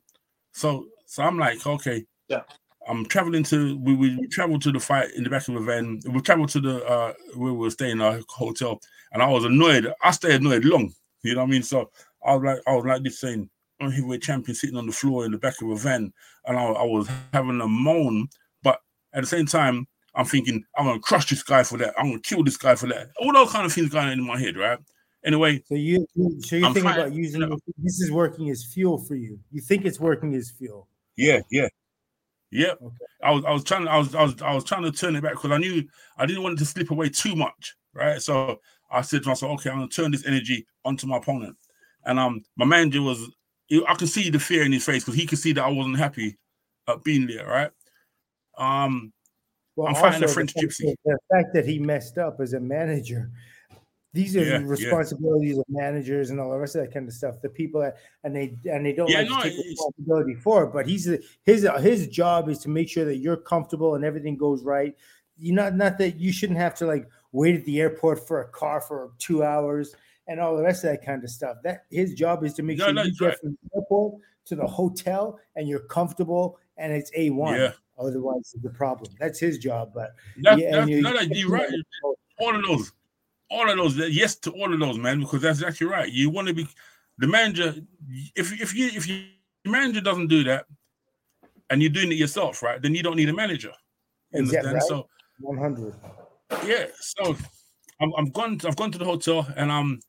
[SPEAKER 3] So so I'm like, okay,
[SPEAKER 1] Yeah.
[SPEAKER 3] I'm traveling to we, we, traveled to the fight in the back of a van. We traveled to the uh where we were staying in our hotel, and I was annoyed. I stayed annoyed long. You know what I mean? So I was like, I was like this saying, I'm a heavyweight champion sitting on the floor in the back of a van, and I, I was having a moan, but at the same time, I'm thinking, I'm gonna crush this guy for that. I'm gonna kill this guy for that. All those kind of things going on in my head, right? Anyway,
[SPEAKER 2] So you, you- so you're thinking about using it- this is working as fuel for you. You think it's working as fuel.
[SPEAKER 3] Yeah, yeah, yeah.
[SPEAKER 2] Okay.
[SPEAKER 3] I was, I was trying, I was, I was, I was trying to turn it back because I knew I didn't want it to slip away too much, right? So I said to myself, okay, I'm gonna turn this energy onto my opponent, and um, my manager was, I could see the fear in his face because he could see that I wasn't happy at being there, right? Um,
[SPEAKER 2] Well,
[SPEAKER 3] I'm fighting a French
[SPEAKER 2] the fact
[SPEAKER 3] gypsy.
[SPEAKER 2] that- The fact that he messed up as a manager, these are
[SPEAKER 3] Yeah, yeah.
[SPEAKER 2] responsibilities of managers and all the rest of that kind of stuff. The people that and they and they don't
[SPEAKER 3] Yeah,
[SPEAKER 2] like
[SPEAKER 3] no,
[SPEAKER 2] to take responsibility for it. But he's his his job is to make sure that you're comfortable and everything goes right. You not not that you shouldn't have to like wait at the airport for a car for two hours and all the rest of that kind of stuff. That his job is to make
[SPEAKER 3] No,
[SPEAKER 2] sure
[SPEAKER 3] no,
[SPEAKER 2] you get
[SPEAKER 3] right.
[SPEAKER 2] from the airport to the hotel and you're comfortable and it's a one. Otherwise, it's a problem. That's his job. But
[SPEAKER 3] That,
[SPEAKER 2] Yeah,
[SPEAKER 3] that,
[SPEAKER 2] and you-
[SPEAKER 3] no, you're right. All of those, all of those. Yes to all of those, man, because that's exactly right. You want to be the manager. If if you if you, your manager doesn't do that, and you're doing it yourself, right? Then you don't need a manager.
[SPEAKER 2] Exactly, right.
[SPEAKER 3] So
[SPEAKER 2] One hundred.
[SPEAKER 3] yeah, so I'm I'm gone. I've gone to the hotel and I'm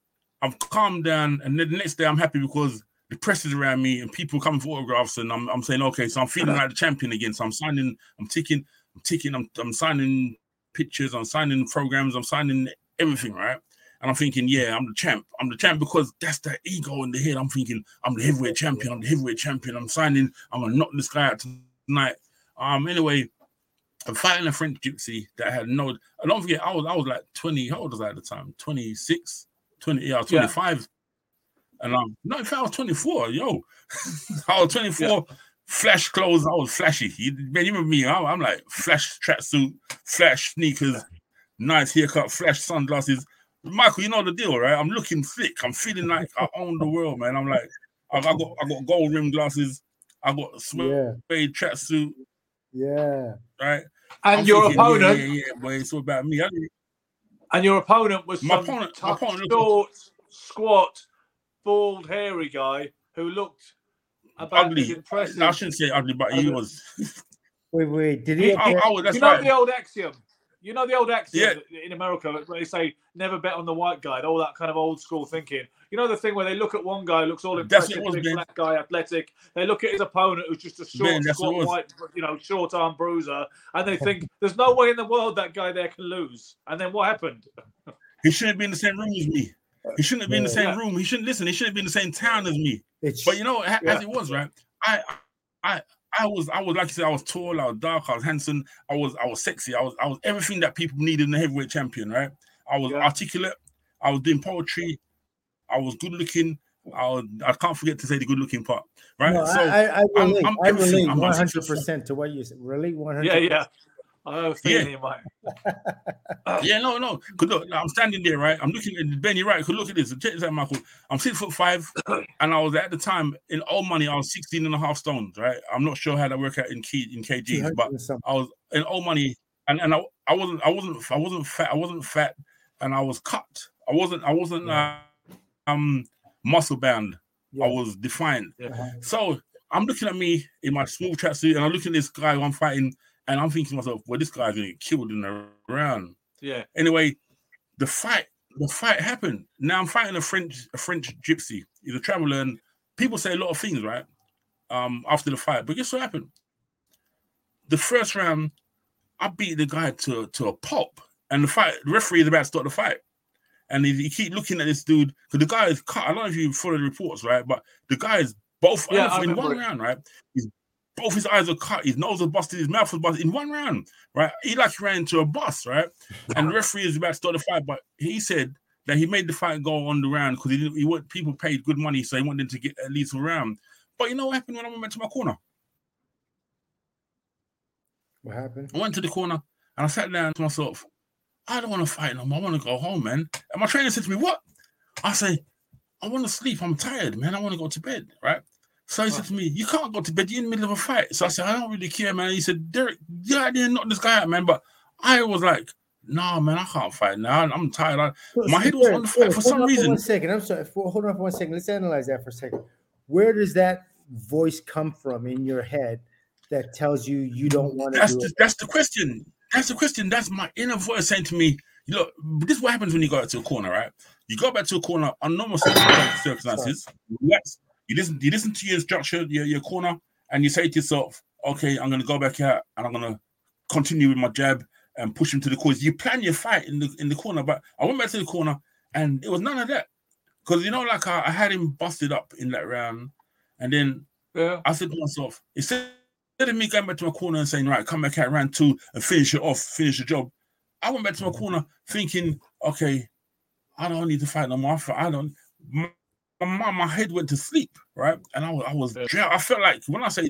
[SPEAKER 3] I've calmed down. And then the next day I'm happy because the press is around me and people come for autographs. And I'm I'm saying okay, so I'm feeling like the champion again. So I'm signing. I'm ticking. I'm ticking. I'm I'm signing pictures. I'm signing programs. I'm signing everything. Right. And I'm thinking, yeah, I'm the champ. I'm the champ because that's that ego in the head. I'm thinking, I'm the heavyweight champion. I'm the heavyweight champion. I'm signing. I'm gonna knock this guy out tonight. Um. Anyway, I'm fighting a French gypsy that had no. I don't forget, I was I was like 20. How old was I at the time? 26, 20. Yeah, I was
[SPEAKER 1] Yeah.
[SPEAKER 3] 25. And um, no, in fact, I was 24. Yo, I was 24. Flash clothes. I was flashy. You, man, you remember me? I'm, I'm like flash tracksuit, flash sneakers, nice haircut, flash sunglasses. Michael, you know the deal, right? I'm looking thick. I'm feeling like I own the world, man. I'm like, I, I got I got gold rim glasses. I got suede
[SPEAKER 2] Yeah,
[SPEAKER 3] tracksuit,
[SPEAKER 2] yeah.
[SPEAKER 3] right?
[SPEAKER 1] And
[SPEAKER 3] I'm
[SPEAKER 1] your
[SPEAKER 3] thinking, yeah,
[SPEAKER 1] opponent,
[SPEAKER 3] yeah, yeah, boy, it's all about me. I
[SPEAKER 1] and your opponent was
[SPEAKER 3] My
[SPEAKER 1] some
[SPEAKER 3] opponent- my opponent-
[SPEAKER 1] short, squat, bald, hairy guy who looked about as
[SPEAKER 3] ugly.
[SPEAKER 1] impressive.
[SPEAKER 3] I shouldn't say ugly, but he was.
[SPEAKER 2] Wait, wait. Did he?
[SPEAKER 3] I, I, was- that's
[SPEAKER 1] you know
[SPEAKER 3] right.
[SPEAKER 1] the old axiom. You know the old axiom
[SPEAKER 3] Yeah.
[SPEAKER 1] in America where they say never bet on the white guy. All that kind of old school thinking. You know the thing where they look at one guy who looks all
[SPEAKER 3] That's
[SPEAKER 1] impressive,
[SPEAKER 3] what it was,
[SPEAKER 1] big black guy, athletic. They look at his opponent who's just a short,
[SPEAKER 3] Ben, that's what
[SPEAKER 1] squat, white, you know, short arm bruiser, and they think there's no way in the world that guy there can lose. And then what happened?
[SPEAKER 3] He shouldn't be in the same room as me. He shouldn't have been in the same room. He shouldn't listen. He shouldn't be in the same town as me.
[SPEAKER 2] It's,
[SPEAKER 3] But you know, as it was, right? I, I, I was, I was like you said, I was tall, I was dark, I was handsome, I was, I was sexy, I was, I was everything that people needed in a heavyweight champion, right? I was
[SPEAKER 1] Yeah.
[SPEAKER 3] articulate, I was doing poetry, I was good looking. I, was, I can't forget to say the good looking part, right?
[SPEAKER 2] no,
[SPEAKER 3] so
[SPEAKER 2] I, I, I
[SPEAKER 3] I'm- I'm
[SPEAKER 2] I relate
[SPEAKER 3] I'm
[SPEAKER 2] one
[SPEAKER 3] about six
[SPEAKER 2] hundred
[SPEAKER 3] foot
[SPEAKER 2] percent to what you said. Relate one hundred.
[SPEAKER 1] Yeah, yeah. I have a
[SPEAKER 3] Yeah.
[SPEAKER 1] feeling might.
[SPEAKER 3] Yeah, no, no. Cause look, I'm standing there, right? I'm looking at Ben. You're right. Cause look at this. Check this out, Michael. I'm six foot five, and I was at the time in old money. I was 16 and a half stones, right? I'm not sure how that work out in key in kgs, but I was in old money, and and I, I wasn't I wasn't I wasn't fat. I wasn't fat, and I was cut. I wasn't I wasn't uh, um muscle bound. I was defined.
[SPEAKER 1] Yeah.
[SPEAKER 3] So I'm looking at me in my small tracksuit, and I'm looking at this guy who I'm fighting, and I'm thinking to myself, well, this guy's gonna get killed in the round.
[SPEAKER 1] Yeah.
[SPEAKER 3] Anyway, the fight, the fight happened. Now I'm fighting a French, a French gypsy. He's a traveler, and people say a lot of things, right? Um, after the fight. But guess what happened? The first round, I beat the guy to, to a pulp. And the fight, the referee is about to start the fight. And he, he keep looking at this dude because the guy is cut. I don't know if you follow the reports, right? But the guy is both
[SPEAKER 1] Yeah, I
[SPEAKER 3] in one
[SPEAKER 1] it.
[SPEAKER 3] round, right? He's both his eyes are cut, his nose was busted, his mouth was busted in one round, right? He like ran into a bus, right? And the referee is about to start the fight, but he said that he made the fight go on the round because he didn't. He want people paid good money, so he wanted to get at least a round. But you know what happened when I went to my corner?
[SPEAKER 2] What happened?
[SPEAKER 3] I went to the corner and I sat down to myself. I don't want to fight no more. I want to go home, man. And my trainer said to me, "What?" I say, "I want to sleep. I'm tired, man. I want to go to bed." Right. So he said to me, "You can't go to bed. You're in the middle of a fight." So I said, "I don't really care, man." He said, "Derek, yeah, I didn't knock this guy out, man." But I was like, "No, man, I can't fight now. I'm tired." I, my head was on the fight for some
[SPEAKER 2] on
[SPEAKER 3] reason.
[SPEAKER 2] one second. I'm sorry. For, hold on for one second. Let's analyze that for a second. Where does that voice come from in your head that tells you you don't want to
[SPEAKER 3] That's
[SPEAKER 2] do
[SPEAKER 3] the, that's the question. That's the question. That's my inner voice saying to me, look, this is what happens when you go back to a corner, right? You go back to a corner on normal circumstances, circumstances, you listen, you listen to your structure, your, your corner, and you say to yourself, okay, I'm gonna go back out and I'm gonna continue with my jab and push him to the cause. You plan your fight in the in the corner, but I went back to the corner and it was none of that. Because you know, like I, I had him busted up in that round, and then
[SPEAKER 1] Yeah.
[SPEAKER 3] I said to myself, instead of me going back to my corner and saying, right, come back out round two and finish it off, finish the job, I went back to my mm. corner thinking, okay, I don't need to fight no more. I I don't. My, my, my head went to sleep, right? And I was, I was, I felt like when I say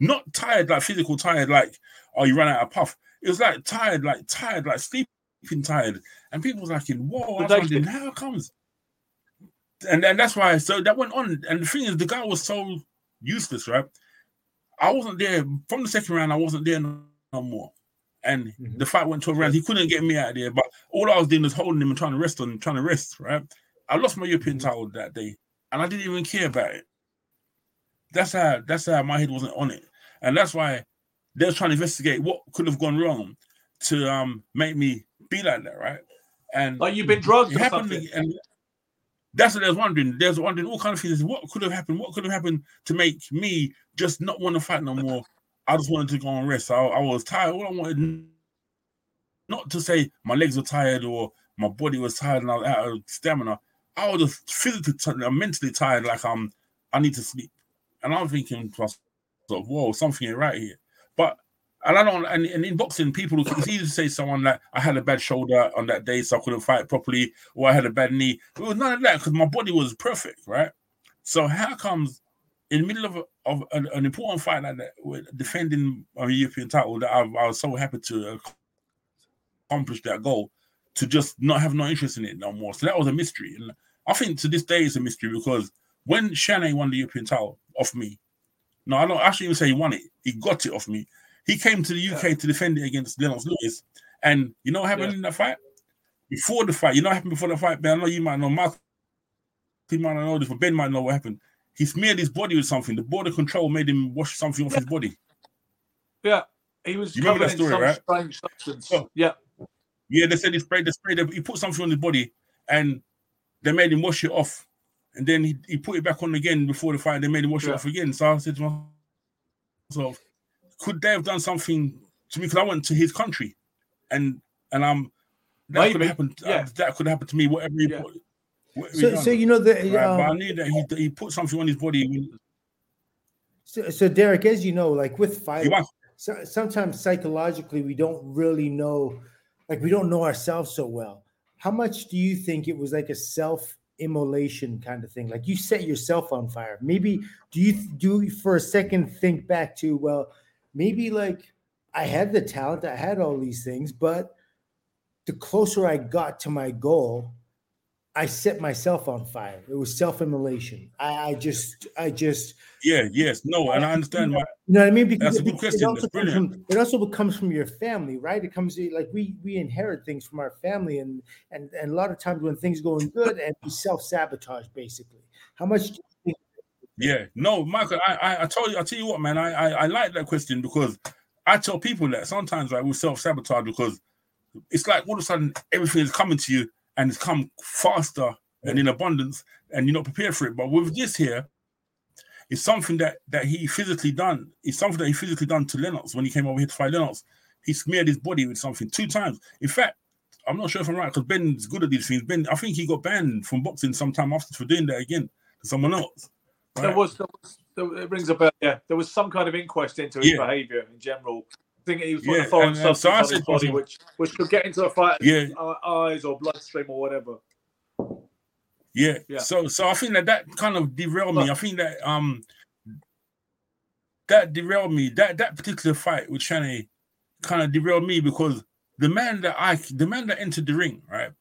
[SPEAKER 3] not tired, like physical tired, like oh, you ran out of puff. It was like tired, like tired, like sleeping tired. And people was like, whoa, I was wondering how comes. And then that's why. So that went on. And the thing is, the guy was so useless, right? I wasn't there from the second round. I wasn't there no, no more. And mm-hmm. the fight went to a round. He couldn't get me out of there. But all I was doing was holding him and trying to rest on him, trying to rest, right? I lost my European title that day, and I didn't even care about it. That's how that's how my head wasn't on it. And that's why they was trying to investigate what could have gone wrong to um make me be like that, right? And
[SPEAKER 1] Like you've been drugged or
[SPEAKER 3] happened,
[SPEAKER 1] something.
[SPEAKER 3] and that's what they was wondering. They was wondering all kind of things. What could have happened? What could have happened to make me just not want to fight no more? I just wanted to go and rest. I, I was tired. All I wanted, not to say my legs were tired or my body was tired and I was out of stamina. I was just physically, t- mentally tired. Like um, I need to sleep. And I'm thinking, to myself, whoa, something ain't right here. But and I don't. And, and in boxing, people it's easy to say someone that I had a bad shoulder on that day, so I couldn't fight properly, or I had a bad knee. It was none of that because my body was perfect, right? So how comes in the middle of, of an, an important fight like that, defending a European title, that I, I was so happy to accomplish that goal, to just not have no interest in it no more. So that was a mystery, and I think to this day it's a mystery because when Shane won the European title off me, no, I don't actually even say he won it. He got it off me. He came to the UK to defend it against Lennox Lewis. And you know what happened
[SPEAKER 1] Yeah.
[SPEAKER 3] in that fight? Before the fight, you know what happened before the fight, Ben? I know you might know. Mark, he might not know this, but Ben might know what happened. he smeared his body with something. The border control made him wash something off
[SPEAKER 1] Yeah.
[SPEAKER 3] his body.
[SPEAKER 1] Yeah, he was
[SPEAKER 3] You remember that story, right?
[SPEAKER 1] strange substance.
[SPEAKER 3] Oh.
[SPEAKER 1] Yeah,
[SPEAKER 3] Yeah, they said he sprayed the spray. He put something on his body, and they made him wash it off. And then he, he put it back on again before the fight. They made him wash it off again. So I said to myself, could they have done something to me? Because I went to his country, and and I'm that could
[SPEAKER 1] Maybe,
[SPEAKER 3] have happened.
[SPEAKER 1] yeah.
[SPEAKER 3] uh, that could happen to me. Whatever he
[SPEAKER 1] Yeah.
[SPEAKER 3] put. whatever
[SPEAKER 2] So, so you know the
[SPEAKER 3] Right, but I
[SPEAKER 2] um,
[SPEAKER 3] knew that he he put something on his body.
[SPEAKER 2] so, so Derek, as you know, like with
[SPEAKER 3] He
[SPEAKER 2] so, sometimes psychologically we don't really know, like we don't know ourselves so well. How much do you think it was like a self immolation kind of thing? Like you set yourself on fire. Maybe do you do for a second think back to well, maybe like I had the talent, I had all these things, but the closer I got to my goal, I set myself on fire. It was self-immolation. I, I just, I just,
[SPEAKER 3] Yeah, yes, no, and I understand. My,
[SPEAKER 2] you know what I mean? Because
[SPEAKER 3] That's a good
[SPEAKER 2] it-
[SPEAKER 3] question.
[SPEAKER 2] It also, comes from, it also comes from your family, right? It comes like we we inherit things from our family, and and and a lot of times when things going good, and we self sabotage basically. How much? Do you think,
[SPEAKER 3] Yeah, no, Michael, I, I, I told you, I tell you what, man, I, I, I like that question because I tell people that sometimes right, will self sabotage because it's like all of a sudden everything is coming to you and it's come faster and in abundance and you're not prepared for it. But with this here, it's something that that he physically done. It's something that he physically done to Lennox when he came over here to fight Lennox. He smeared his body with something two times. In fact, I'm not sure if I'm right because Ben's good at these things. Ben, I think he got banned from boxing sometime after for doing that again to someone else.
[SPEAKER 1] there was, there was there, it rings a bell. Yeah, there was some kind of inquest into his
[SPEAKER 3] Yeah.
[SPEAKER 1] behaviour in general. Think he was
[SPEAKER 3] Yeah,
[SPEAKER 1] a foreign
[SPEAKER 3] and, uh, so
[SPEAKER 1] substance on his body, which which could get into a fight,
[SPEAKER 3] Yeah.
[SPEAKER 1] eyes or bloodstream or whatever.
[SPEAKER 3] Yeah.
[SPEAKER 1] Yeah.
[SPEAKER 3] So so I think that that kind of derailed me. I think that um that derailed me. That that particular fight with Chanet kind of derailed me because the man that I the man that entered the ring, right?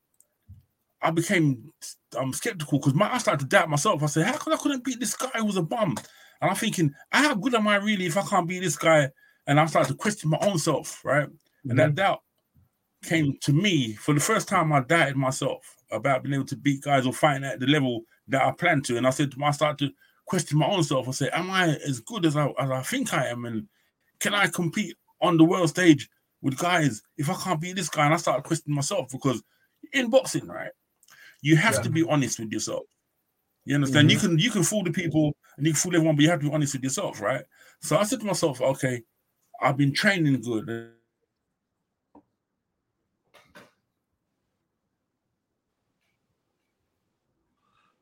[SPEAKER 3] I became um skeptical because my I started to doubt myself. I said, how come I couldn't beat this guy who was a bum? And I'm thinking, how good am I really if I can't beat this guy? And I started to question my own self, right? And that mm-hmm. doubt came to me for the first time. I doubted myself about being able to beat guys or fighting at the level that I planned to. And I said, to my- I started to question my own self. I said, Am I as good as I, as I think I am? And can I compete on the world stage with guys if I can't beat this guy? And I started questioning myself because in boxing, right, you have to be honest with yourself. You understand? You mm-hmm. can you can fool the people and you can fool everyone, but you have to be honest with yourself, right? So I said to myself, okay, I've been training good.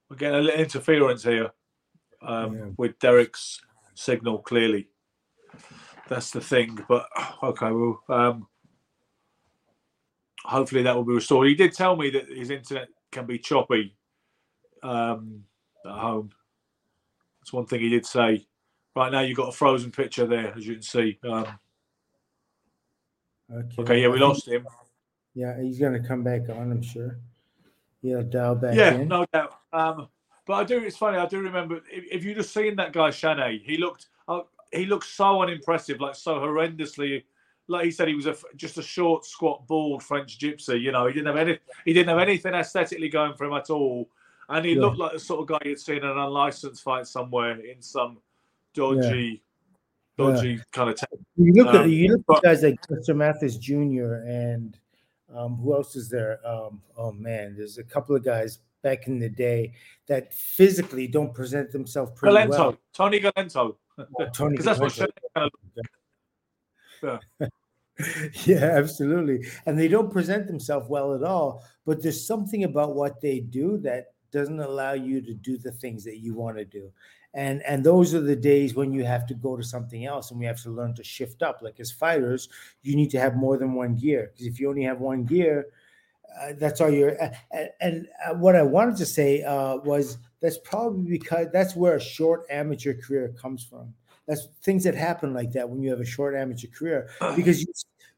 [SPEAKER 1] We're getting a little interference here um,
[SPEAKER 2] Yeah.
[SPEAKER 1] with Derek's signal. Clearly, that's the thing. But okay, well, um, hopefully that will be restored. He did tell me that his internet can be choppy um, at home. That's one thing he did say. Right now, you've got a frozen picture there, as you can see. Um, okay, yeah, we lost him.
[SPEAKER 2] Yeah, he's gonna come back on. I'm sure. Yeah, dial back
[SPEAKER 1] Yeah,
[SPEAKER 2] in.
[SPEAKER 1] no doubt. Um, but I do. It's funny. I do remember if, if you just seen that guy Chanet, he looked. Uh, he looked so unimpressive, like so horrendously. Like he said, he was a, just a short, squat, bald French gypsy. You know, he didn't have any. He didn't have anything aesthetically going for him at all, and he
[SPEAKER 2] Yeah.
[SPEAKER 1] looked like the sort of guy you'd seen in an unlicensed fight somewhere in some dodgy,
[SPEAKER 2] Yeah.
[SPEAKER 1] dodgy kind of. town.
[SPEAKER 2] You look at
[SPEAKER 1] Um,
[SPEAKER 2] you look at guys like Buster Mathis Jr. and um, who else is there? Um, oh man, there's a couple of guys back in the day that physically don't present themselves pretty
[SPEAKER 1] Galento,
[SPEAKER 2] well.
[SPEAKER 1] Tony Galento,
[SPEAKER 2] Tony
[SPEAKER 1] that's what
[SPEAKER 2] Galento.
[SPEAKER 1] Kind of. Yeah.
[SPEAKER 2] yeah, absolutely. And they don't present themselves well at all. But there's something about what they do that doesn't allow you to do the things that you want to do. And and those are the days when you have to go to something else and we have to learn to shift up. Like as fighters, you need to have more than one gear. Because if you only have one gear, uh, that's all you're. Uh, and, uh, what I wanted to say uh, was that's probably because that's where a short amateur career comes from. That's things that happen like that when you have a short amateur career because you,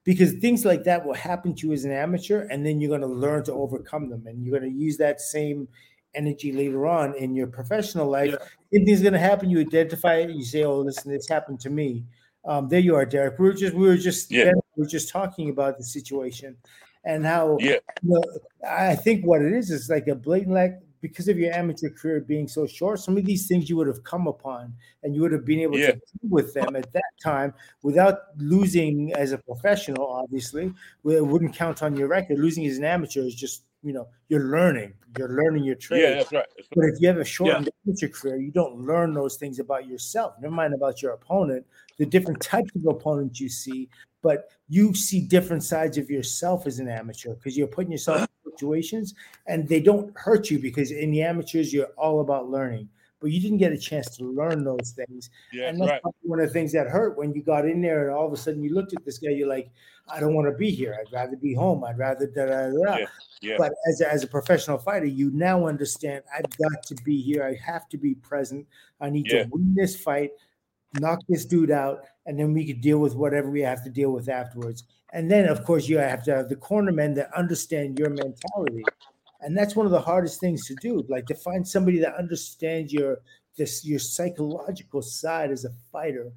[SPEAKER 2] because things like that will happen to you as an amateur, and then you're going to learn to overcome them, and you're going to use that same energy later on in your professional life.
[SPEAKER 1] Yeah.
[SPEAKER 2] Anything's going to happen, you identify it, you say, "Oh, listen, this happened to me." Um, there you are, Derek. We were just we were just
[SPEAKER 3] Yeah.
[SPEAKER 2] we were just talking about the situation and how
[SPEAKER 3] Yeah.
[SPEAKER 2] you know, I think what it is is like a blatant lack because of your amateur career being so short, some of these things you would have come upon and you would have been able
[SPEAKER 3] Yeah.
[SPEAKER 2] to deal with them at that time without losing as a professional, obviously. It wouldn't count on your record. Losing as an amateur is just, you know, you're learning. You're learning your trade.
[SPEAKER 3] Yeah, that's right. That's
[SPEAKER 2] But if you have a shortened amateur career, you don't learn those things about yourself. Never mind about your opponent, the different types of opponents you see, but you see different sides of yourself as an amateur because you're putting yourself situations and they don't hurt you because in the amateurs, you're all about learning. But you didn't get a chance to learn those things.
[SPEAKER 3] Yeah,
[SPEAKER 2] and
[SPEAKER 3] that's right.
[SPEAKER 2] one of the things that hurt when you got in there and all of a sudden you looked at this guy, you're like, I don't want to be here. I'd rather be home. I'd rather da da. da."
[SPEAKER 3] Yeah, yeah.
[SPEAKER 2] But as a, as a professional fighter, you now understand I've got to be here. I have to be present. I need
[SPEAKER 3] Yeah.
[SPEAKER 2] to win this fight, knock this dude out, and then we could deal with whatever we have to deal with afterwards. And then, of course, you have to have the cornermen that understand your mentality. And that's one of the hardest things to do, like to find somebody that understands your this your psychological side as a fighter.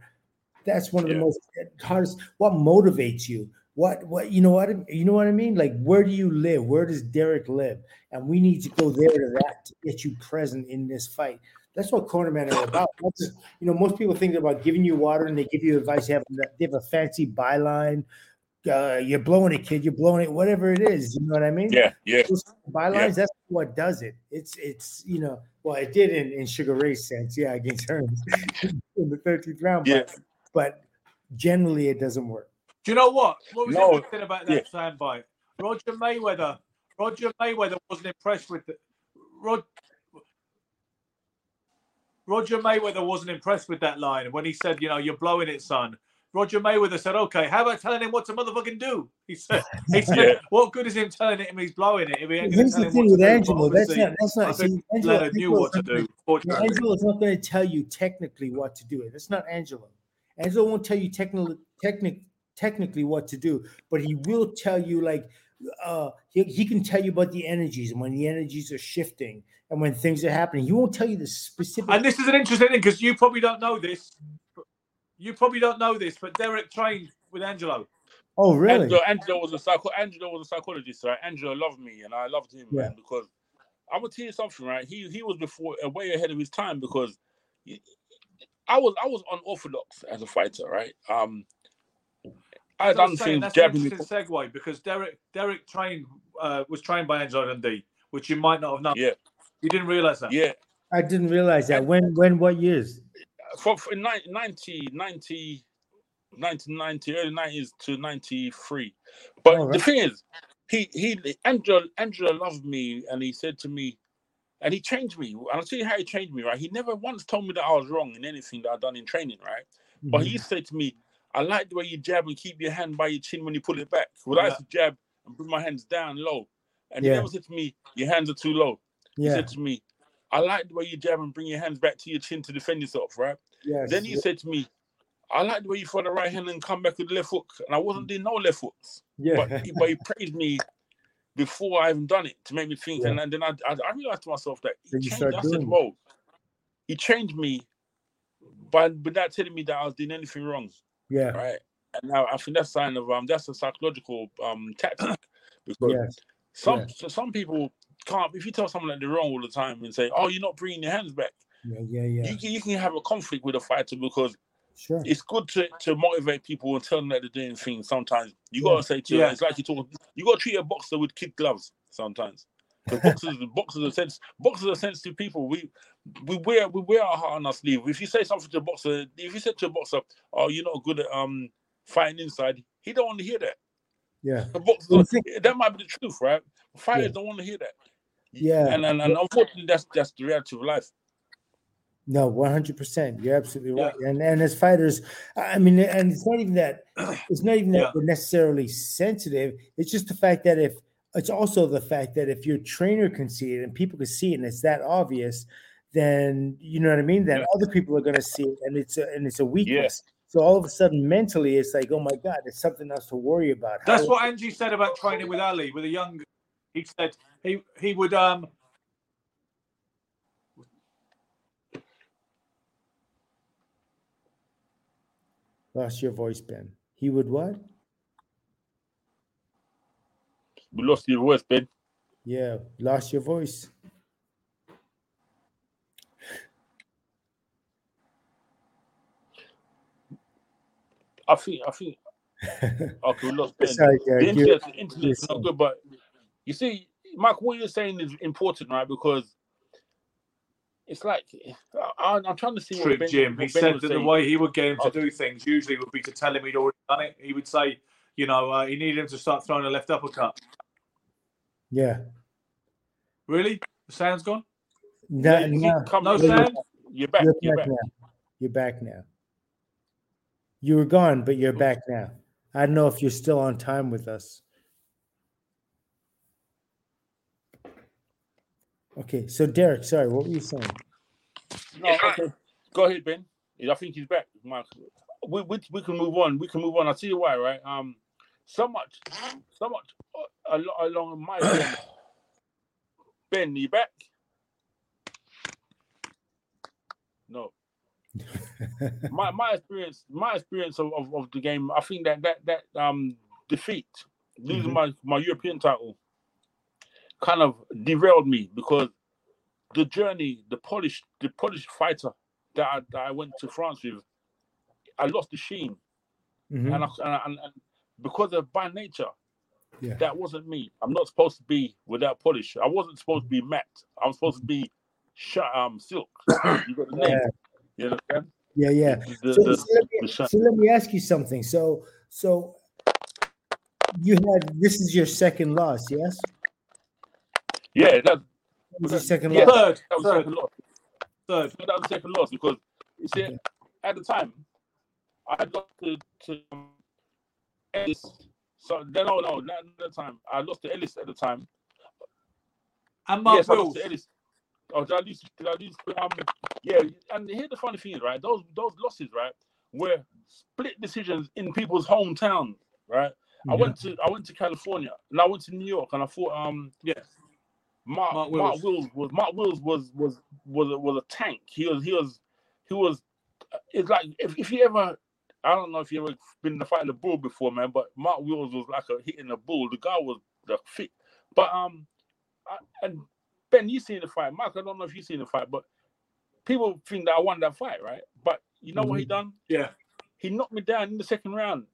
[SPEAKER 2] That's one of the most hardest. What motivates you? What what you know what you know what I mean? Like where do you live? Where does Derek live? And we need to go there to that to get you present in this fight. That's what cornermen are about. Not you know, most people think about giving you water and they give you advice. They have, they have a fancy byline. Uh, you're blowing it, kid. You're blowing it. Whatever it is, you know what I mean?
[SPEAKER 3] Yeah, yeah.
[SPEAKER 2] Those bylines. That's what does it. It's it's you know. Well, it did in, in Sugar Ray's sense, yeah, against Hearns in the 13th round.
[SPEAKER 3] Yeah.
[SPEAKER 2] But, but generally, it doesn't work.
[SPEAKER 1] Do you know what? What was
[SPEAKER 3] No,
[SPEAKER 1] interesting about that soundbite? Roger Mayweather. Roger Mayweather wasn't impressed with the Rod, Roger Mayweather wasn't impressed with that line when he said, "You know, you're blowing it, son." Roger Mayweather said, "Okay, how about telling him what to motherfucking do?" He said, "He said,
[SPEAKER 3] Yeah.
[SPEAKER 1] what good is him telling him he's blowing it if he ain't going
[SPEAKER 2] Here's
[SPEAKER 1] to tell
[SPEAKER 2] the
[SPEAKER 1] him
[SPEAKER 2] thing with
[SPEAKER 1] to do?"
[SPEAKER 2] Angelo. That's not. That's not.
[SPEAKER 1] I
[SPEAKER 2] See, Angelo,
[SPEAKER 1] Leonard knew what to
[SPEAKER 2] not
[SPEAKER 1] do.
[SPEAKER 2] gonna- Angelo is not going to tell you technically what to do. That's not Angelo. Angelo won't tell you technically, technic, technically what to do, but he will tell you like uh he, he can tell you about the energies and when the energies are shifting and when things are happening. He won't tell you the specific.
[SPEAKER 1] and this is an interesting thing because you probably don't know this. You probably don't know this, but Derek trained with Angelo.
[SPEAKER 2] oh, really?
[SPEAKER 3] Angelo, Angelo was a psycho. Angelo was a psychologist, right? Angelo loved me, and I loved him,
[SPEAKER 2] Yeah.
[SPEAKER 3] man, because I'm gonna tell you something, right? He he was before uh, way ahead of his time because he- I was I was unorthodox as a fighter, right? Um, I
[SPEAKER 1] As I
[SPEAKER 3] done
[SPEAKER 1] was saying,
[SPEAKER 3] things
[SPEAKER 1] that's an
[SPEAKER 3] jabbing.
[SPEAKER 1] interesting segue because Derek Derek trained uh, was trained by Angelo Dundee, which you might not have known.
[SPEAKER 3] Yeah,
[SPEAKER 1] You didn't realize that.
[SPEAKER 3] yeah.
[SPEAKER 2] I didn't realize that. When? When? What years?
[SPEAKER 3] For, for 90, 90, 90, 1990, early 90s to 93. But
[SPEAKER 2] All
[SPEAKER 3] the thing is, he he Angelo Angelo loved me and he said to me, and he changed me. And I'll tell you how he changed me, right? He never once told me that I was wrong in anything that I'd done in training, right? But
[SPEAKER 2] Mm-hmm.
[SPEAKER 3] he said to me, I like the way you jab and keep your hand by your chin when you pull it back. Because I used to jab and bring my hands down low. And
[SPEAKER 2] Yeah.
[SPEAKER 3] he never said to me, Your hands are too low. He said to me, I like the way you jab and bring your hands back to your chin to defend yourself, right?
[SPEAKER 2] Yes.
[SPEAKER 3] Then he said to me, I like the way you throw the right hand and come back with the left hook. And I wasn't doing no left hooks.
[SPEAKER 2] Yeah.
[SPEAKER 3] But, he, but he praised me before I even done it to make me think.
[SPEAKER 2] Yeah.
[SPEAKER 3] And, and then I, I, I realized to myself that he
[SPEAKER 2] Then
[SPEAKER 3] changed. I said, whoa, he changed me by without telling me that I was doing anything wrong.
[SPEAKER 2] Yeah.
[SPEAKER 3] Right. And now I think that's a sign of um that's a psychological um tactic because
[SPEAKER 2] Yes.
[SPEAKER 3] some
[SPEAKER 2] yeah.
[SPEAKER 3] so some people can't if you tell someone that they're wrong all the time and say, Oh, you're not bringing your hands back,
[SPEAKER 2] Yeah. Yeah. Yeah.
[SPEAKER 3] you can you can have a conflict with a fighter because
[SPEAKER 2] Sure.
[SPEAKER 3] it's good to, to motivate people and tell them that they're doing things. Sometimes you
[SPEAKER 2] Yeah.
[SPEAKER 3] gotta say to
[SPEAKER 1] Yeah.
[SPEAKER 3] it's like you talk. You gotta treat a boxer with kid gloves sometimes. Because boxers, boxers are sense, boxers are sensitive people. We we wear we wear our heart on our sleeve. If you say something to a boxer, if you said to a boxer, "Oh, you're not good at um fighting inside," he don't want to hear that.
[SPEAKER 2] Yeah.
[SPEAKER 3] The boxer,
[SPEAKER 2] Well, think-
[SPEAKER 3] that might be the truth, right? Fighters
[SPEAKER 2] Yeah.
[SPEAKER 3] don't want to hear that.
[SPEAKER 2] Yeah.
[SPEAKER 3] and and, and unfortunately, that's that's the reality of life.
[SPEAKER 2] No, one hundred percent. You're absolutely right. And and as fighters, I mean, and it's not even that. It's not even that
[SPEAKER 1] Yeah.
[SPEAKER 2] we're necessarily sensitive. It's just the fact that if it's also the fact that if your trainer can see it and people can see it and it's that obvious, then you know what I mean. Then
[SPEAKER 3] Yeah.
[SPEAKER 2] other people are going to see it, and it's a, and it's a weakness. So all of a sudden, mentally, it's like, oh my god, it's something else to worry about.
[SPEAKER 1] That's
[SPEAKER 2] How-
[SPEAKER 1] what Angie said about training with Ali, with a young. He said he he would um.
[SPEAKER 2] lost your voice, Ben. He would what?
[SPEAKER 3] We lost your voice, Ben.
[SPEAKER 2] Yeah, lost your voice.
[SPEAKER 3] I think I think okay, we lost Ben.
[SPEAKER 2] Sorry, yeah,
[SPEAKER 3] uh,
[SPEAKER 2] the
[SPEAKER 3] internet, the internet's not good, but you see, Mike, what you're saying is important, right? Because it's like I, am trying to see.
[SPEAKER 1] True,
[SPEAKER 3] ben,
[SPEAKER 1] Jim. He
[SPEAKER 3] ben
[SPEAKER 1] said that the way he would get him to do things usually would be to tell him he'd already done it. He would say, you know, uh, he needed him to start throwing a left uppercut.
[SPEAKER 2] Yeah.
[SPEAKER 1] Really? The sound's gone?
[SPEAKER 2] No,
[SPEAKER 3] you
[SPEAKER 2] no,
[SPEAKER 3] keep coming-
[SPEAKER 1] No
[SPEAKER 2] you're-
[SPEAKER 1] sound?
[SPEAKER 3] You're back.
[SPEAKER 2] You're
[SPEAKER 3] You're
[SPEAKER 2] back
[SPEAKER 3] back.
[SPEAKER 2] now. You're back now. You were gone, but you're back now. I don't know if you're still on time with us. Okay, so Derek, sorry, what were you saying?
[SPEAKER 3] No, okay. Go ahead, Ben. I think he's back, We, we, we can move on. We can move on. I'll tell you why, right? Um, so much, so much uh, al- along my line. Ben, you back? No. my my experience, my experience of, of, of the game, I think that that that um defeat, losing my, my European title, kind of derailed me because the journey, the polished, the polished fighter that I, that I went to France with, I lost the sheen,
[SPEAKER 2] Mhm.
[SPEAKER 3] and, and, I- and and because of by nature,
[SPEAKER 2] Yeah.
[SPEAKER 3] that wasn't me. I'm not supposed to be without polish. I wasn't supposed to be matte. I'm supposed to be shut um silk. you got the name.
[SPEAKER 2] Yeah.
[SPEAKER 3] You understand?
[SPEAKER 2] Yeah, yeah.
[SPEAKER 3] The-
[SPEAKER 2] so,
[SPEAKER 3] the-
[SPEAKER 2] so let me,
[SPEAKER 3] the
[SPEAKER 2] so let me ask you something. So, so you had this is your second loss, yes?
[SPEAKER 3] Yeah, that,
[SPEAKER 2] This is your second
[SPEAKER 3] Yeah.
[SPEAKER 2] loss.
[SPEAKER 1] Third.
[SPEAKER 3] that was
[SPEAKER 1] Third.
[SPEAKER 3] second loss.
[SPEAKER 1] Third.
[SPEAKER 3] That was second loss because you see, at the time, I lost to, to um, Ellis. So no, no, no, not at the time. I lost to Ellis at the time.
[SPEAKER 1] And Mark
[SPEAKER 3] yes, I lost
[SPEAKER 1] Wills.
[SPEAKER 3] to Ellis. Oh, did I lose? Did I lose? Um, yeah, and here the funny thing right? Those those losses, right, were split decisions in people's hometown, right? I went to I went to California and I went to New York and I thought, um,
[SPEAKER 1] Yes.
[SPEAKER 3] Mark,
[SPEAKER 1] Mark
[SPEAKER 3] Mark,
[SPEAKER 1] Wills.
[SPEAKER 3] Wills. was Mark Wills was was was a, was a tank. He was he was he was. It's like if, if you ever, I don't know if you ever been in a fight in a bull before, man. But Mark Wills was like a hitting a bull. The guy was the fit. But um, I, and Ben, you seen the fight. Mark, I don't know if you seen the fight, but people think that I won that fight, right? But you know what he done?
[SPEAKER 1] Yeah.
[SPEAKER 3] He knocked me down in the second round.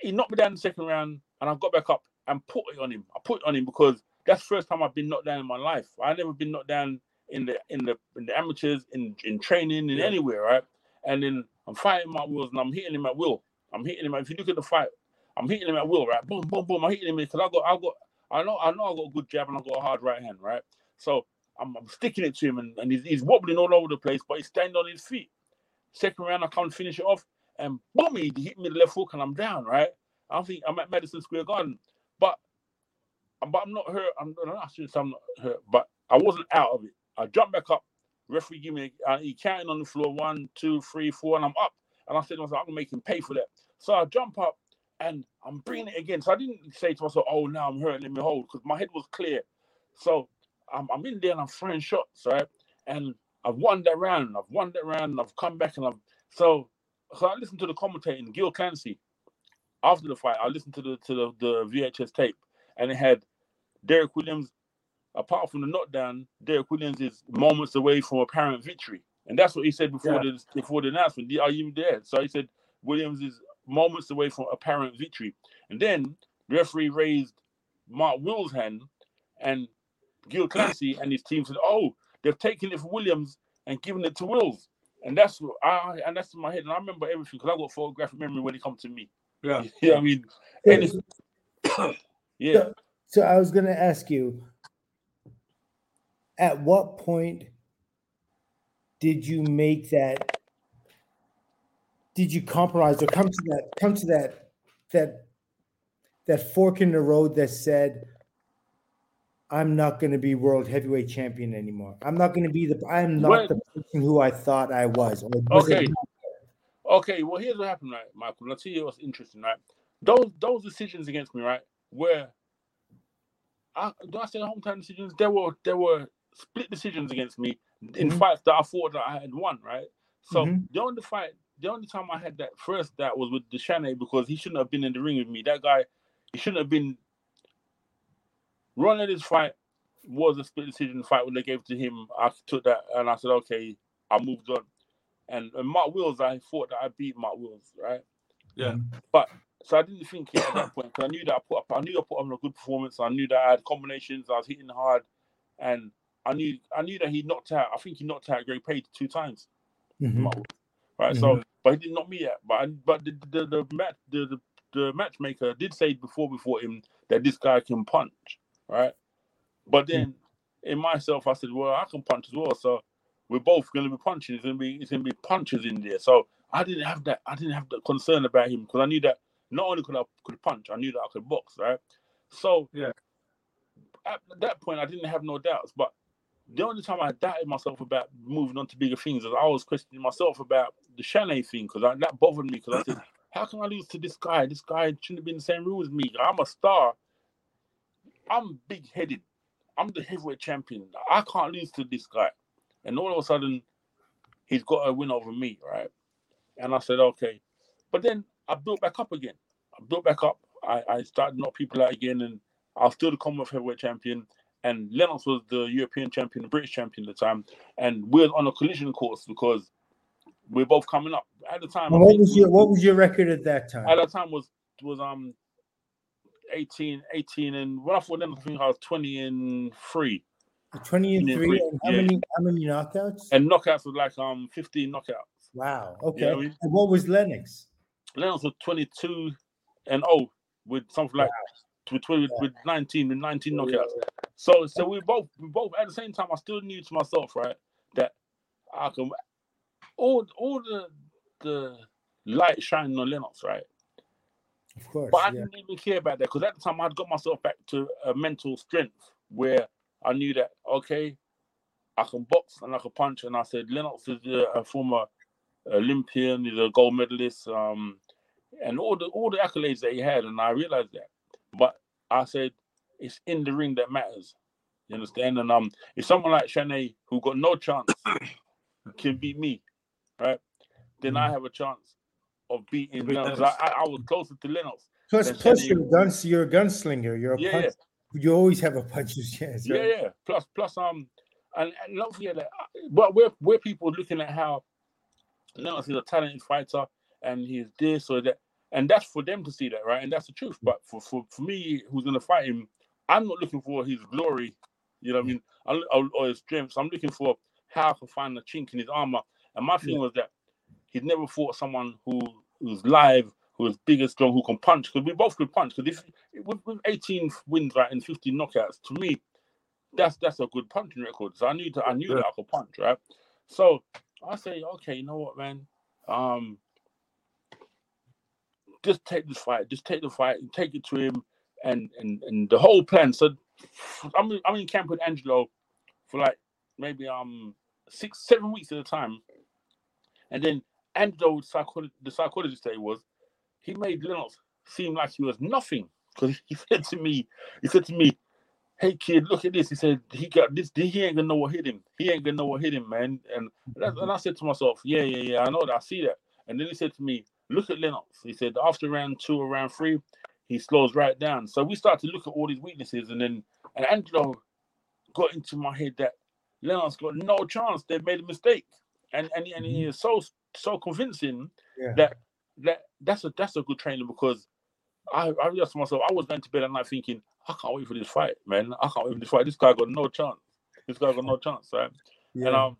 [SPEAKER 3] He knocked me down in the second round, and I got back up and put it on him. I put it on him because that's the first time I've been knocked down in my life. I never been knocked down in the in the in the amateurs, in in training, in
[SPEAKER 1] Yeah.
[SPEAKER 3] anywhere, right? And then I'm fighting my wills and I'm hitting him at will. I'm hitting him. If you look at the fight, I'm hitting him at will, right? Boom, boom, boom. I'm hitting him because I got, I got, I know, I know, I got a good jab and I got a hard right hand, right? So I'm, I'm sticking it to him and, and he's, he's wobbling all over the place, but he's standing on his feet. Second round, I come finish it off, and boom, he hit me the left hook and I'm down, right? I think I'm at Madison Square Garden, but but I'm not hurt. I'm not sure I'm not hurt, but I wasn't out of it. I jumped back up. Referee give me, uh, he counting on the floor one, two, three, four, and I'm up. And I said to myself, I'm gonna make him pay for that. So I jump up and I'm bringing it again. So I didn't say to myself, oh, now I'm hurt, let me hold, because my head was clear. So I'm, I'm in there and I'm throwing shots, right? And I've won that round. I've won that round. And I've come back and I've so so I listened to the commentating, Gil Clancy. After the fight, I listened to the to the, the VHS tape, and it had Derek Williams. Apart from the knockdown, Derek Williams is moments away from apparent victory, and that's what he said before
[SPEAKER 1] Yeah.
[SPEAKER 3] the before the announcement. Are you there? So he said Williams is moments away from apparent victory, and then the referee raised Mark Will's hand, and Gil Clancy and his team said, "Oh, they've taken it from Williams and given it to Wills." And that's what I and that's in my head, and I remember everything because I got photographic memory when it comes to me.
[SPEAKER 1] Yeah.
[SPEAKER 3] You know I mean? It's, yeah.
[SPEAKER 2] So I was going to ask you, at what point did you make that? Did you compromise or come to that? Come to that? That that fork in the road that said, "I'm not going to be world heavyweight champion anymore. I'm not going to be the. I'm not
[SPEAKER 3] Well-
[SPEAKER 2] the person who I thought I was." Or was it
[SPEAKER 3] Okay. Okay, well, here's what happened, right, Michael. I'll tell you what's interesting, right? Those those decisions against me, right, were I do I say the hometown decisions? There were there were split decisions against me in
[SPEAKER 2] Mhm.
[SPEAKER 3] fights that I thought that I had won, right? So
[SPEAKER 2] Mhm.
[SPEAKER 3] the only fight, the only time I had that first that was with Deshane because he shouldn't have been in the ring with me. That guy, he shouldn't have been. Running this fight was a split decision fight when they gave it to him. I took that and I said, okay, I moved on. And, and Mark Wills, I thought that I beat Mark Wills, right?
[SPEAKER 1] Yeah.
[SPEAKER 3] But so I didn't think it at that point because I knew that I put up, I knew I put up a good performance. I knew that I had combinations. I was hitting hard, and I knew I knew that he knocked out. I think he knocked out Greg Page two times.
[SPEAKER 2] Mhm.
[SPEAKER 3] Right. So, but he didn't knock me out. But I, but the the, the match the, the the matchmaker did say before before him that this guy can punch. Right. But then in myself, I said, well, I can punch as well. So we're both going to be punching. It's going to be it's going to be punches in there. So I didn't have that. I didn't have the concern about him because I knew that not only could I could punch, I knew that I could box. Right. So
[SPEAKER 1] Yeah.
[SPEAKER 3] at that point, I didn't have no doubts. But the only time I doubted myself about moving on to bigger things is I was questioning myself about the Chanet thing because that bothered me because I said, how can I lose to this guy? This guy shouldn't be in the same room as me. I'm a star. I'm big headed. I'm the heavyweight champion. I can't lose to this guy. And all of a sudden, he's got a win over me, right? And I said, okay. But then I built back up again. I built back up. I, I started knock people out again, and I was still the Commonwealth heavyweight champion. And Lennox was the European champion, the British champion at the time. And we're on a collision course because we're both coming up. At the time,
[SPEAKER 2] what was your what was your record at that time?
[SPEAKER 3] at that time was was um 18, 18 and when I fought them, I think I was 20 and three.
[SPEAKER 2] Twenty and
[SPEAKER 3] Yeah,
[SPEAKER 2] three. And how
[SPEAKER 3] Yeah.
[SPEAKER 2] many how many knockouts?
[SPEAKER 3] And knockouts was like um 15 knockouts.
[SPEAKER 2] Wow.
[SPEAKER 3] You
[SPEAKER 2] Okay.
[SPEAKER 3] know what I mean?
[SPEAKER 2] And what was Lennox?
[SPEAKER 3] Lennox was 22 and oh with something like with, 20, with 19 with 19 knockouts. So so we both we both at the same time I still knew to myself, right, that I can all all the the light shining on Lennox, right?
[SPEAKER 2] Of course.
[SPEAKER 3] But I
[SPEAKER 2] yeah.
[SPEAKER 3] didn't even care about that because at the time I'd got myself back to a mental strength where I knew that okay, I can box and I can punch. And I said Lennox is a, a former Olympian, he's a gold medalist, um, and all the all the accolades that he had, and I realized that. But I said it's in the ring that matters. You understand? And um, if someone like Chanet, who got no chance, can beat me, right? Then I have a chance of beating
[SPEAKER 1] Beat
[SPEAKER 3] Lennox.
[SPEAKER 1] Lennox.
[SPEAKER 3] I, I, I was closer to Lennox.
[SPEAKER 2] Plus,
[SPEAKER 3] Chanet.
[SPEAKER 2] you're a guns, you're a gunslinger. You're a
[SPEAKER 3] Yeah,
[SPEAKER 2] punch.
[SPEAKER 3] yeah.
[SPEAKER 2] You always have a puncher's chance.
[SPEAKER 3] Yeah,
[SPEAKER 2] Right?
[SPEAKER 3] yeah. Plus, plus, um, and, and don't forget that. But we're we're people looking at how Lennox is a talented fighter and he's this or that, and that's for them to see that, right? And that's the truth. But for for, for me, who's gonna fight him, I'm not looking for his glory. You know what I mean? I'm, or, or his strengths. I'm looking for how I can find a chink in his armor. And my thing was that he'd never fought someone who who's live, who's big and strong, who can punch. Because we both could punch. Because if with, with 18 wins right and 15 knockouts, to me, that's that's a good punching record. So I knew that I knew that I could punch, right? So I say, okay, you know what, man? Um, just take this fight, just take the fight and take it to him, and and and the whole plan. So I'm I'm in camp with Angelo for like maybe um six seven weeks at a time, and then Angelo, the psychologist that he was, he made Lennox seem like he was nothing because he said to me, he said to me, "Hey kid, look at this." He said he got this. He ain't gonna know what hit him. He ain't gonna know what hit him, man. And and I said to myself, "Yeah, yeah, yeah. I know that. I see that." And then he said to me, "Look at Lennox." He said after round two or round three, he slows right down. So we start to look at all these weaknesses, and then and Angelo got into my head that Lennox got no chance. They made a mistake, and and, and he is so so convincing
[SPEAKER 2] Yeah.
[SPEAKER 3] that that that's a that's a good trainer because I I realized to myself I was going to bed at night thinking I can't wait for this fight, man. I can't wait for this fight. This guy got no chance. This guy got no chance, right? And um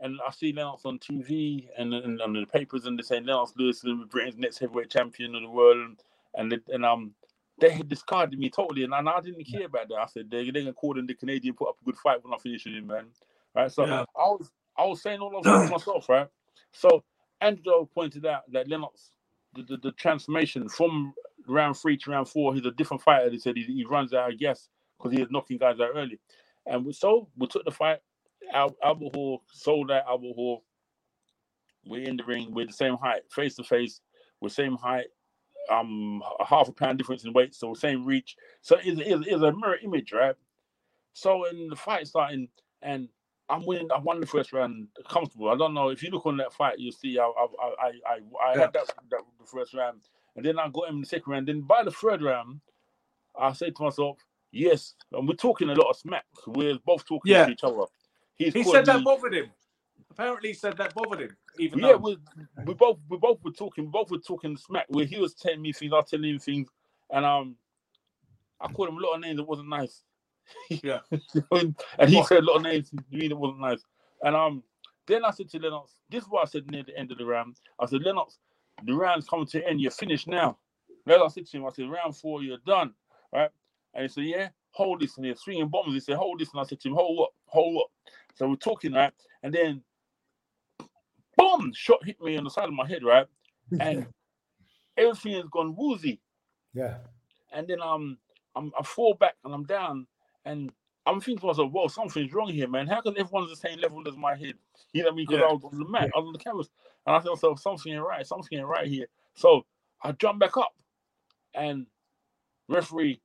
[SPEAKER 3] and I see Lennox on TV and and, and the papers and they say Lennox Lewis is Britain's next heavyweight champion of the world and and, and um they had discarded me totally and, I didn't care about that. I said they they gonna call in the Canadian put up a good fight when I finish him, man. Right. So
[SPEAKER 1] Yeah.
[SPEAKER 3] I was I was saying all of that myself, right? So Angelo pointed out that Lennox the, the, the transformation from round three to round four, he's a different fighter. He said he, he runs out of gas because he is knocking guys out early. And we, so we took the fight. Al, Albert Hall sold out Albert Hall. We're in the ring. We're the same height, face to face. We're same height. Um, a half a pound difference in weight, so same reach. So it's, it's, it's a mirror image, right? So in the fight starting, and I'm winning. I won the first round comfortable. I don't know if you look on that fight, you'll see I I I I, I had that, that the first round, and then I got him in the second round. Then by the third round, I say to myself, yes, and we're talking a lot of smack. We're both talking
[SPEAKER 1] Yeah.
[SPEAKER 3] to each other. He's
[SPEAKER 1] He said that
[SPEAKER 3] me-
[SPEAKER 1] bothered him. Apparently, he said that bothered him. Even
[SPEAKER 3] yeah,
[SPEAKER 1] though,
[SPEAKER 3] we, we both we both were talking, we both were talking smack. Where he was telling me things, I was telling him things, and um, I called him a lot of names that wasn't nice.
[SPEAKER 1] yeah,
[SPEAKER 3] and he said a lot of names to me that wasn't nice. And um, then I said to Lennox, this is what I said near the end of the round. I said, Lennox, the round's coming to an end. You're finished now. Then I said to him, I said, round four, you're done, right? And he said, yeah, hold this. And he's swinging bombs. He said, hold this. And I said to him, hold up, hold up. So we're talking, right? And then, boom, shot hit me on the side of my head, right? And everything has gone woozy.
[SPEAKER 2] Yeah.
[SPEAKER 3] And then um, I'm, I fall back and I'm down, and I'm thinking to myself, "Whoa, something's wrong here, man. How can everyone's the same level as my head?" You know what I mean? Because
[SPEAKER 1] Yeah.
[SPEAKER 3] I was on the mat, I was on the canvas, and I thought to myself, "Something ain't right. Something ain't right here." So I jump back up, and referee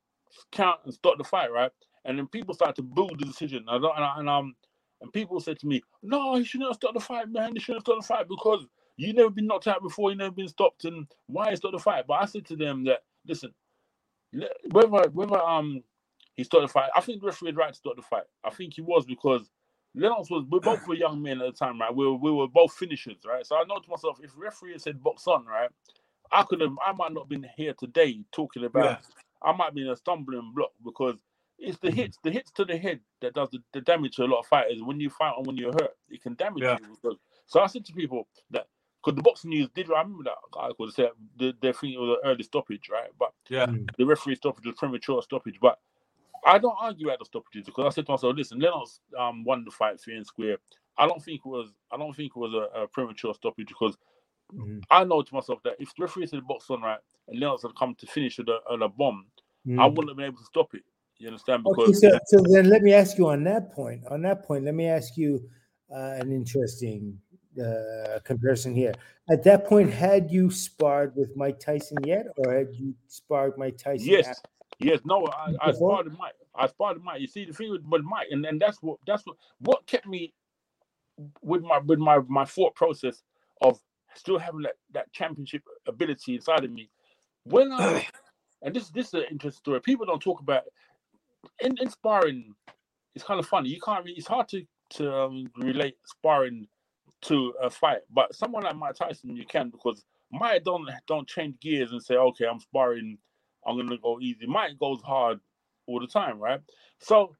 [SPEAKER 3] count and start the fight, right? And then people start to boo the decision, and, I, and, I, and um, and people said to me, "No, he shouldn't have started the fight, man. He shouldn't have started the fight because you never been knocked out before. You never been stopped, and why start the fight?" But I said to them that, listen, whether whether um he started the fight, I think the referee had right to start the fight. I think he was because Lennox was we both were young men at the time, right? We were we were both finishers, right? So I know to myself, if referee had said box on, right, I could have I might not have been here today talking about
[SPEAKER 1] Yeah.
[SPEAKER 3] I might be in a stumbling block because it's the hits, the hits to the head that does the, the damage to a lot of fighters. When you fight and when you're hurt, it can damage
[SPEAKER 1] Yeah.
[SPEAKER 3] you. Because, so I said to people that because the boxing news did I remember that guy could say the they think it was an early stoppage, right? But
[SPEAKER 1] yeah,
[SPEAKER 3] the referee stoppage was premature stoppage. But I don't argue at the stoppages because I said to myself, listen, Lennox um, won the fight fair and square. I don't think it was I don't think it was a, a premature stoppage because
[SPEAKER 2] Mhm.
[SPEAKER 3] I know to myself that if the referee said box on right and Lennox had come to finish with a, a bomb, I
[SPEAKER 2] Mhm.
[SPEAKER 3] wouldn't have been able to stop it. You understand?
[SPEAKER 2] Okay,
[SPEAKER 3] Because
[SPEAKER 2] so, so then let me ask you on that point. On that point, let me ask you uh, an interesting uh, comparison here. At that point, had you sparred with Mike Tyson yet, or had you sparred Mike Tyson?
[SPEAKER 3] yes,
[SPEAKER 2] after-
[SPEAKER 3] yes, no, I, I sparred Mike. I sparred Mike. You see, the thing with, with Mike, and, and that's what that's what what kept me with my with my my thought process of still having that that championship ability inside of me. When I and this this is an interesting story. People don't talk about in, in sparring. It's kind of funny. You can't. Really, it's hard to to um, relate sparring to a fight, but someone like Mike Tyson, you can because Mike don't don't change gears and say, okay, I'm sparring. I'm gonna go easy. Mike goes hard all the time, right? So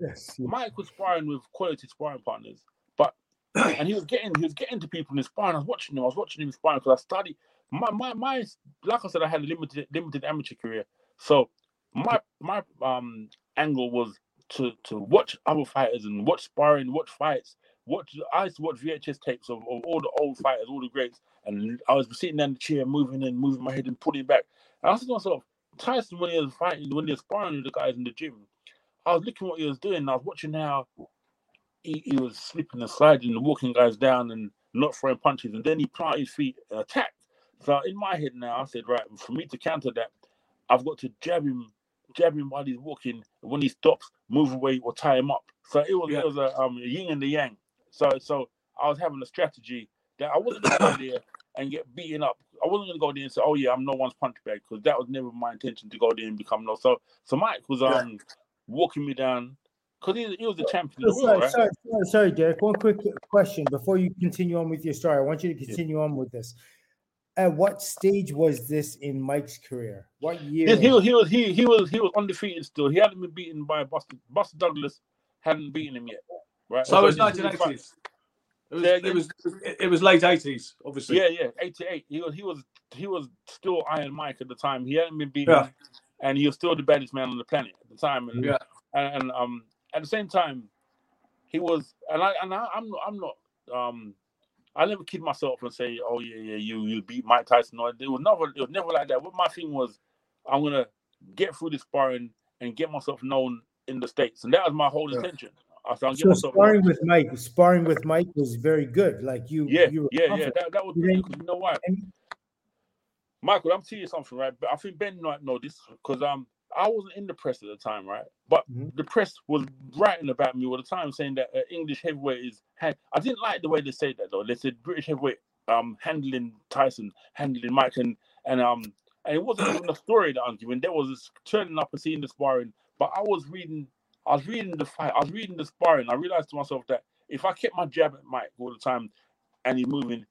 [SPEAKER 2] Yes.
[SPEAKER 3] Mike was sparring with quality sparring partners, but and he was getting he was getting to people in his sparring. I was watching him. I was watching him sparring because I studied my my my like I said, I had a limited limited amateur career, so my my um angle was to to watch other fighters and watch sparring, watch fights. Watch I used to watch VHS tapes of, of all the old fighters, all the greats, and I was sitting down the chair, moving and moving my head and pulling back. And I thinking to myself, Tyson when he was fighting, when he was sparring with the guys in the gym, I was looking what he was doing. I was watching how he, he was slipping and sliding and walking guys down and not throwing punches, and then he planted his feet and attacked. So in my head now, I said, right, for me to counter that, I've got to jab him, jab him while he's walking. When he stops, move away or tie him up. So it was
[SPEAKER 1] Yeah.
[SPEAKER 3] it was a um, yin and the yang. So so I was having a strategy that I wasn't going to go there and get beaten up. I wasn't going to go there and say, "Oh yeah, I'm no one's punch bag," because that was never my intention to go there and become no. So so Mike was um walking me down because he, he was the champion of the
[SPEAKER 2] Sorry,
[SPEAKER 3] world, right?
[SPEAKER 2] sorry, sorry, sorry, Derek. One quick question before you continue on with your story. I want you to continue on with this. At what stage was this in Mike's career? What year?
[SPEAKER 3] He, he, was- he was he he was he was undefeated still. He hadn't been beaten by Buster Buster Douglas. Hadn't beaten him yet, right?
[SPEAKER 1] So it was
[SPEAKER 3] he was really
[SPEAKER 1] 1980s. It was, it was it was late 80s, obviously.
[SPEAKER 3] Yeah, yeah, eighty eight. He was he was he was still Iron Mike at the time. He hadn't been beaten,
[SPEAKER 1] Yeah.
[SPEAKER 3] and he was still the baddest man on the planet at the time. And
[SPEAKER 1] Yeah.
[SPEAKER 3] and, and um at the same time, he was and I and I, I'm I'm not um I never kid myself and say, oh yeah yeah you you beat Mike Tyson. No, it was never it was never like that. What my thing was, I'm gonna get through this sparring and get myself known in the states, and that was my whole
[SPEAKER 1] Yeah.
[SPEAKER 3] intention. I said,
[SPEAKER 2] So sparring
[SPEAKER 3] known.
[SPEAKER 2] with Mike, sparring with Mike was very good. Like you,
[SPEAKER 3] Yeah,
[SPEAKER 2] you were
[SPEAKER 3] yeah, yeah. That, that was
[SPEAKER 2] You
[SPEAKER 3] you know why? Michael, I'm telling you something, right? But I think Ben might know this because um I wasn't in the press at the time, right? But
[SPEAKER 2] Mhm.
[SPEAKER 3] the press was writing about me all the time, saying that uh, English heavyweight is. Ha- I didn't like the way they said that though. They said British heavyweight um handling Tyson, handling Mike, and and um and it wasn't even a story that I'm giving. There was this turning up and seeing the sparring, but I was reading. I was reading the fight. I was reading the sparring. I realized to myself that if I kept my jab at Mike all the time, and he's moving,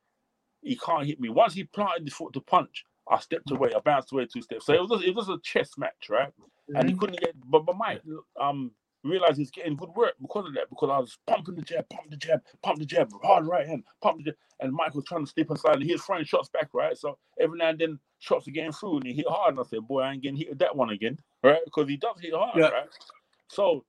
[SPEAKER 3] he can't hit me. Once he planted the foot to punch, I stepped away. I bounced away two steps. So it was just, it was just a chess match, right? Mm-hmm. And he mm-hmm. couldn't get. But but Mike um realized he's getting good work because of that. Because I was pumping the jab, pump the jab, pump the jab, hard right hand, pump the jab, and Mike was trying to slip inside, and he was throwing shots back, right? So every now and then shots are getting through, and he hit hard. And I said, "Boy, I ain't getting hit with that one again, right?" Because he does hit hard, yeah. right? So,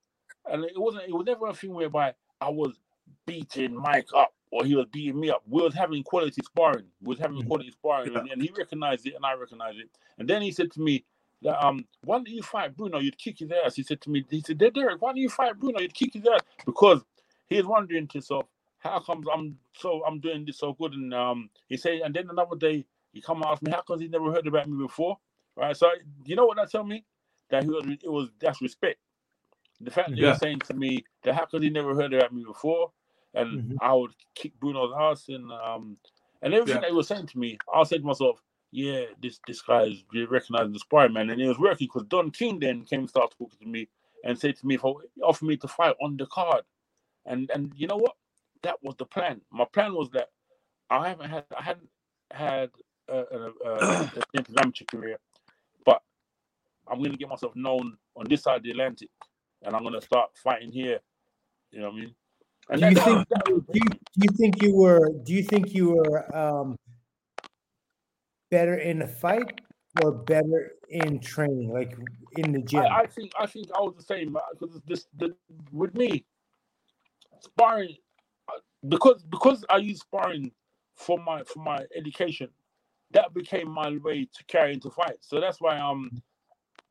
[SPEAKER 3] and it wasn't. It was never a thing whereby I was beating Mike up or he was beating me up. We was having quality sparring. We was having mm-hmm. quality sparring, yeah. and, and, he recognized it, and I recognized it. And then he said to me, that, "Um, why don't you fight Bruno? You'd kick his ass." He said to me, "He said, Derek, why don't you fight Bruno? You'd kick his ass because he was wondering to himself, how comes I'm so I'm doing this so good?" And um, he said, and then another day he come and ask me, how comes he never heard about me before? Right. So you know what that tell me? That he was it was that's respect. The fact that yeah. you're saying to me that how could he never heard about me before? And mm-hmm. I would kick Bruno's ass and um and everything yeah. they were saying to me, I said to myself, yeah, this this guy is recognizing the sparring man, and it was working because Don King then came and started talking to me and said to me, if offered me to fight on the card, and and you know what, that was the plan. My plan was that I haven't had I hadn't had a, a, a, a amateur career, but I'm going to get myself known on this side of the Atlantic, and I'm going to start fighting here. You know what I mean?
[SPEAKER 2] Do you think do you, do you think you were do you think you were um, better in a fight or better in training, like in the gym?
[SPEAKER 3] I, I think I think I was the same because uh, this the, with me sparring uh, because because I use sparring for my for my education. That became my way to carry into fights. So that's why. Um,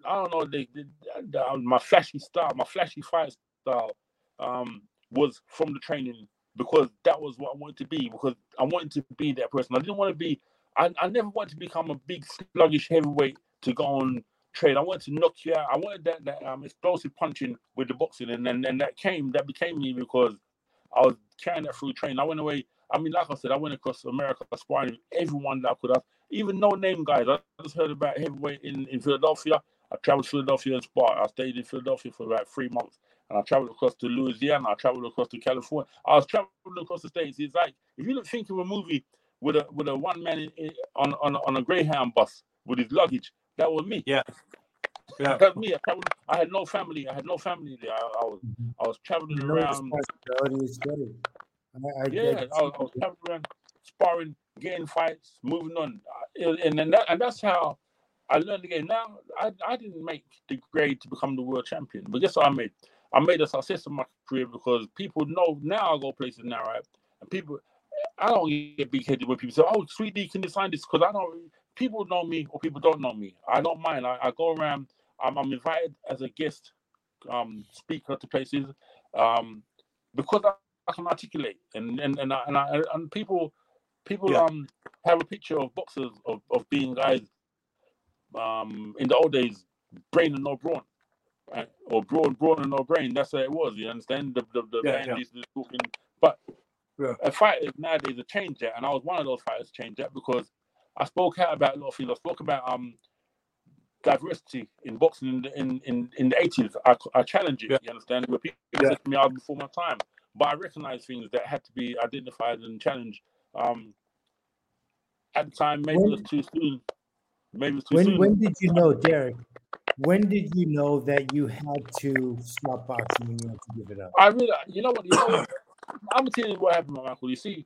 [SPEAKER 3] I don't know the, the, the, my flashy style, my flashy fight style. Um, was from the training because that was what I wanted to be. Because I wanted to be that person. I didn't want to be. I, I never wanted to become a big sluggish heavyweight to go on trade. I wanted to knock you out. I wanted that that um, explosive punching with the boxing, and then and that came that became me because I was carrying that through training. I went away. I mean, like I said, I went across America sparring everyone that I could have, even no name guys. I just heard about heavyweight in, in Philadelphia. I traveled to Philadelphia and sparred. I stayed in Philadelphia for about three months and I traveled across to Louisiana, I traveled across to California. I was traveling across the states. It's like if you don't think of a movie with a with a one man in, in, on on on a Greyhound bus with his luggage, that was me.
[SPEAKER 1] Yeah.
[SPEAKER 3] Yeah. That's me. I, traveled, I had no family. I had no family there. I, I was I was traveling around. I, I, yeah, I was, I was traveling around, sparring, getting fights, moving on, and and, that, and that's how I learned the game. Now I, I didn't make the grade to become the world champion, but guess what I made? I made a success of my career because people know now I go places now, right? And people, I don't get big headed when people say, "Oh, Sweet D, can you sign this?" Because I don't. People know me or people don't know me. I don't mind. I, I go around. I'm, I'm, invited as a guest um, speaker to places um, because I, I, can articulate and and and, I, and, I, and people people yeah. um have a picture of boxers of, of being guys um in the old days brain and no brawn right? or broad, broad and no brain. That's how it was. You understand? The the, the yeah, yeah. talking, but yeah. a fighter nowadays a change that, and I was one of those fighters change that because I spoke out about a lot of things. I spoke about um diversity in boxing in the, in, in, in the eighties. I, I challenge it. Yeah. You understand? Where people yeah. said to me, "I was before my time," but I recognize things that had to be identified and challenged. Um, at the time, maybe when, it was too soon. Maybe it was too
[SPEAKER 2] when,
[SPEAKER 3] soon.
[SPEAKER 2] When did you know, Derek? When did you know that you had to stop boxing and you had to give it up?
[SPEAKER 3] I really, you know what? You know, I'm gonna tell you what happened, my uncle. You see,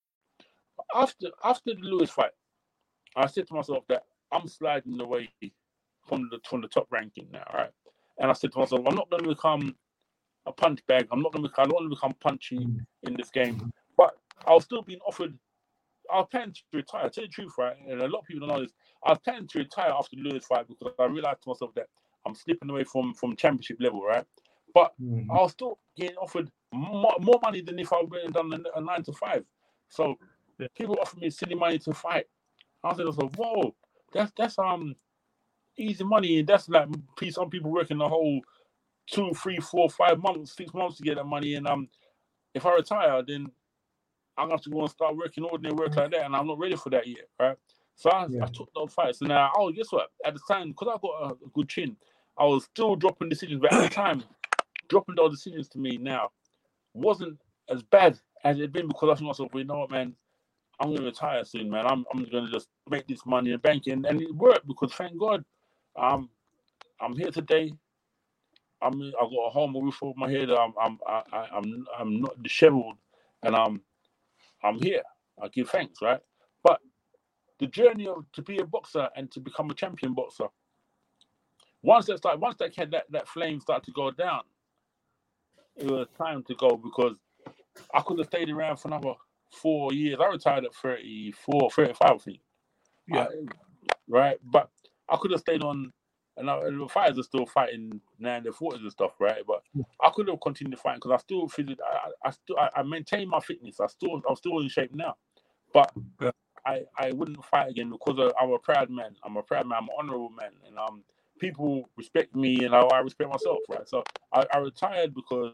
[SPEAKER 3] after after the Lewis fight, I said to myself that I'm sliding away from the from the top ranking now, right? And I said to myself, I'm not going to become a punch bag. I'm not going to become. I don't want to become punchy in this game. But I was still being offered. I was planning to retire. tell you the truth, right? And a lot of people don't know this. I was planning to retire after the Lewis fight because I realized to myself that I'm slipping away from from championship level, right? But mm. I was still getting offered more, more money than if I went and done a, a nine to five. So people offer me silly money to fight. I said, I whoa, that's that's um easy money, and that's like some people working the whole two, three, four, five months, six months to get that money. And um, if I retire, then I'm gonna have to go and start working ordinary work like that, and I'm not ready for that yet, right? So I, yeah. I took those fights, and now oh, guess what? At the time, because I got a, a, good chin, I was still dropping decisions, but at the time, dropping those decisions to me now wasn't as bad as it had been because I thought myself, well, you know what, man, I'm gonna retire soon, man. I'm I'm gonna just make this money in banking, and it worked because thank God, um, I'm here today. I'm I got a home, a roof over my head. I'm I'm I, I'm I'm not disheveled, and I'm I'm here. I give thanks, right? But the journey of to be a boxer and to become a champion boxer. Once that start, once that that that flame started to go down, it was time to go because I could have stayed around for another four years. I retired at 34, 35, I think. Yeah. I, right. But I could have stayed on and, I, and the fighters are still fighting now in their forties and stuff, right? But I could have continued fighting because I still feel I, I still I, I maintain my fitness. I still I'm still in shape now, but yeah. I I wouldn't fight again because I'm a proud man. I'm a proud man. I'm an honorable man, and um people respect me and I, I respect myself, right? So I, I retired because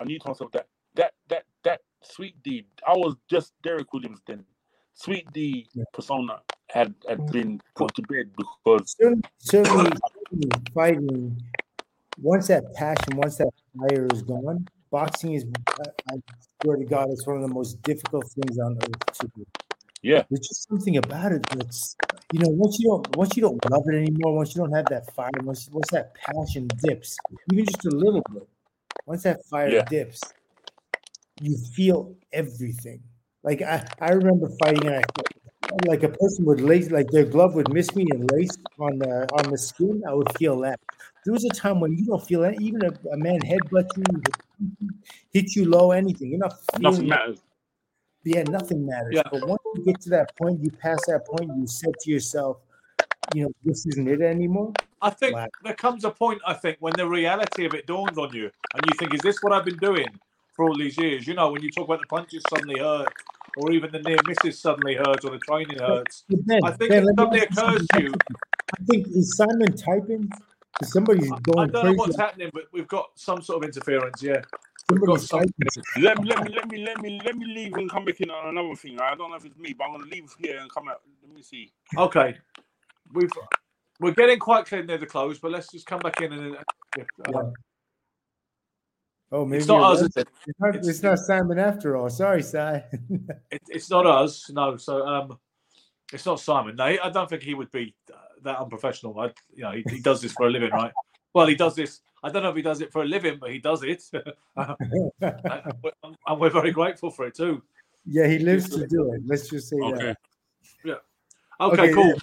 [SPEAKER 3] I knew to myself that that that that sweet D. I was just Derek Williams then. Sweet D yeah. persona had had mm. been put to bed because
[SPEAKER 2] certainly, certainly fighting once that passion, once that fire is gone, boxing is I swear to God, it's one of the most difficult things on earth to do.
[SPEAKER 3] Yeah.
[SPEAKER 2] There's just something about it that's you know, once you don't once you don't love it anymore, once you don't have that fire, once once that passion dips, even just a little bit, once that fire yeah. dips, you feel everything. Like I, I remember fighting and I like a person would lace like their glove would miss me and lace on the on the skin, I would feel that. There was a time when you don't feel that even a, a man headbutt you, hit you low, anything. You're not feeling
[SPEAKER 3] nothing matters.
[SPEAKER 2] Yeah, nothing matters. Yeah. But once you get to that point, you pass that point, you said to yourself, you know, this isn't it anymore.
[SPEAKER 1] I think Black. there comes a point, I think, when the reality of it dawns on you and you think, is this what I've been doing for all these years? You know, when you talk about the punches suddenly hurt or even the near misses suddenly hurts or the training hurts. Ben, I think ben, it suddenly occurs to you.
[SPEAKER 2] I think is Simon typing? Somebody's going.
[SPEAKER 1] I don't know what's happening, but we've got some sort of interference. Yeah. Somebody's
[SPEAKER 3] some... let, me, let me let me let me let me leave and come back in on another thing. I don't know if it's me, but I'm gonna leave here and come out. Let me see.
[SPEAKER 1] Okay, we've we're getting quite clear near the close, but let's just come back in and. Yeah.
[SPEAKER 2] Uh, yeah. Oh, maybe it's not us. Is it? It's, not, it's, it's not Simon after all. Sorry, Si.
[SPEAKER 1] it, it's not us. No. So um, it's not Simon. No, I don't think he would be uh, that unprofessional. I, you know, he, he does this for a living, right? Well, he does this. I don't know if he does it for a living, but he does it, and we're very grateful for it too.
[SPEAKER 2] Yeah, he lives to do it. Let's just say
[SPEAKER 1] okay. that. Yeah. Okay, okay cool.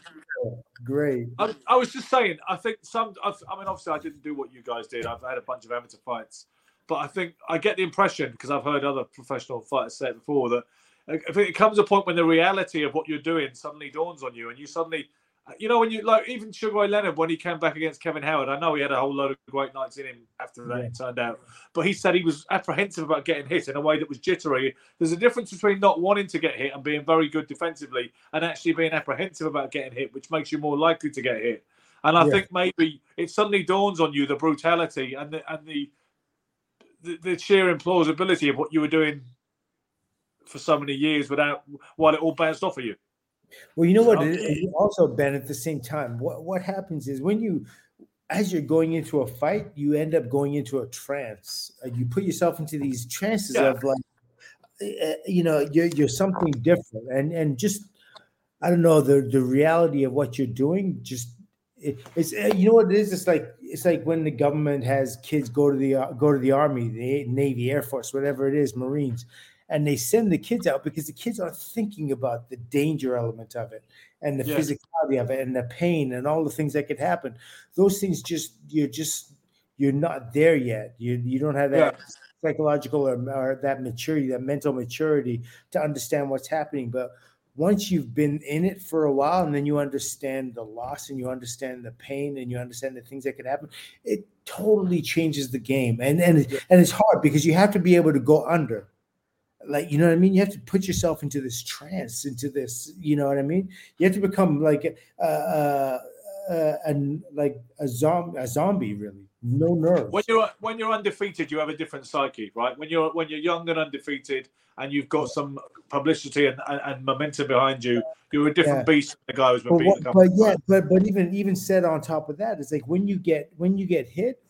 [SPEAKER 2] Yeah. Great.
[SPEAKER 1] I, I, was just saying. I think some. I mean, obviously, I didn't do what you guys did. I've had a bunch of amateur fights but I think I get the impression because I've heard other professional fighters say it before that uh, if it comes a point when the reality of what you're doing suddenly dawns on you, and you suddenly, uh, you know, when you like even Sugar Ray Leonard when he came back against Kevin Howard, I know he had a whole load of great nights in him after that. Yeah. It turned out, but he said he was apprehensive about getting hit in a way that was jittery. There's a difference between not wanting to get hit and being very good defensively, and actually being apprehensive about getting hit, which makes you more likely to get hit. And I yeah. think maybe it suddenly dawns on you the brutality and the and the the, the sheer implausibility of what you were doing for so many years without while it all bounced off of you.
[SPEAKER 2] Well, you know what? also, Ben, at the same time, what what happens is when you, as you're going into a fight, you end up going into a trance. Uh, you put yourself into these trances yeah. of like, uh, you know, you're you're something different, and and just I don't know the the reality of what you're doing just it's uh, you know what it is. It's like it's like when the government has kids go to the uh, go to the army, the Navy, Air Force, whatever it is, Marines, and they send the kids out because the kids are thinking about the danger element of it and the physicality of it and the pain and all the things that could happen. Those things just you're just you're not there yet. You you don't have that. Yeah. Psychological or, or that maturity, that mental maturity to understand what's happening. But once you've been in it for a while and then you understand the loss and you understand the pain and you understand the things that could happen, it totally changes the game. And and and it's hard because you have to be able to go under. Like you know what I mean? You have to put yourself into this trance, into this. You know what I mean? You have to become like uh, uh, uh and like a zombie, a zombie really no nerves.
[SPEAKER 1] When you're when you're undefeated, you have a different psyche, right? When you're when you're young and undefeated, and you've got some publicity and, and, and momentum behind you, you're a different yeah. beast than the guy who's been
[SPEAKER 2] but, but, but yeah, but but even even said on top of that, it's like when you get when you get hit,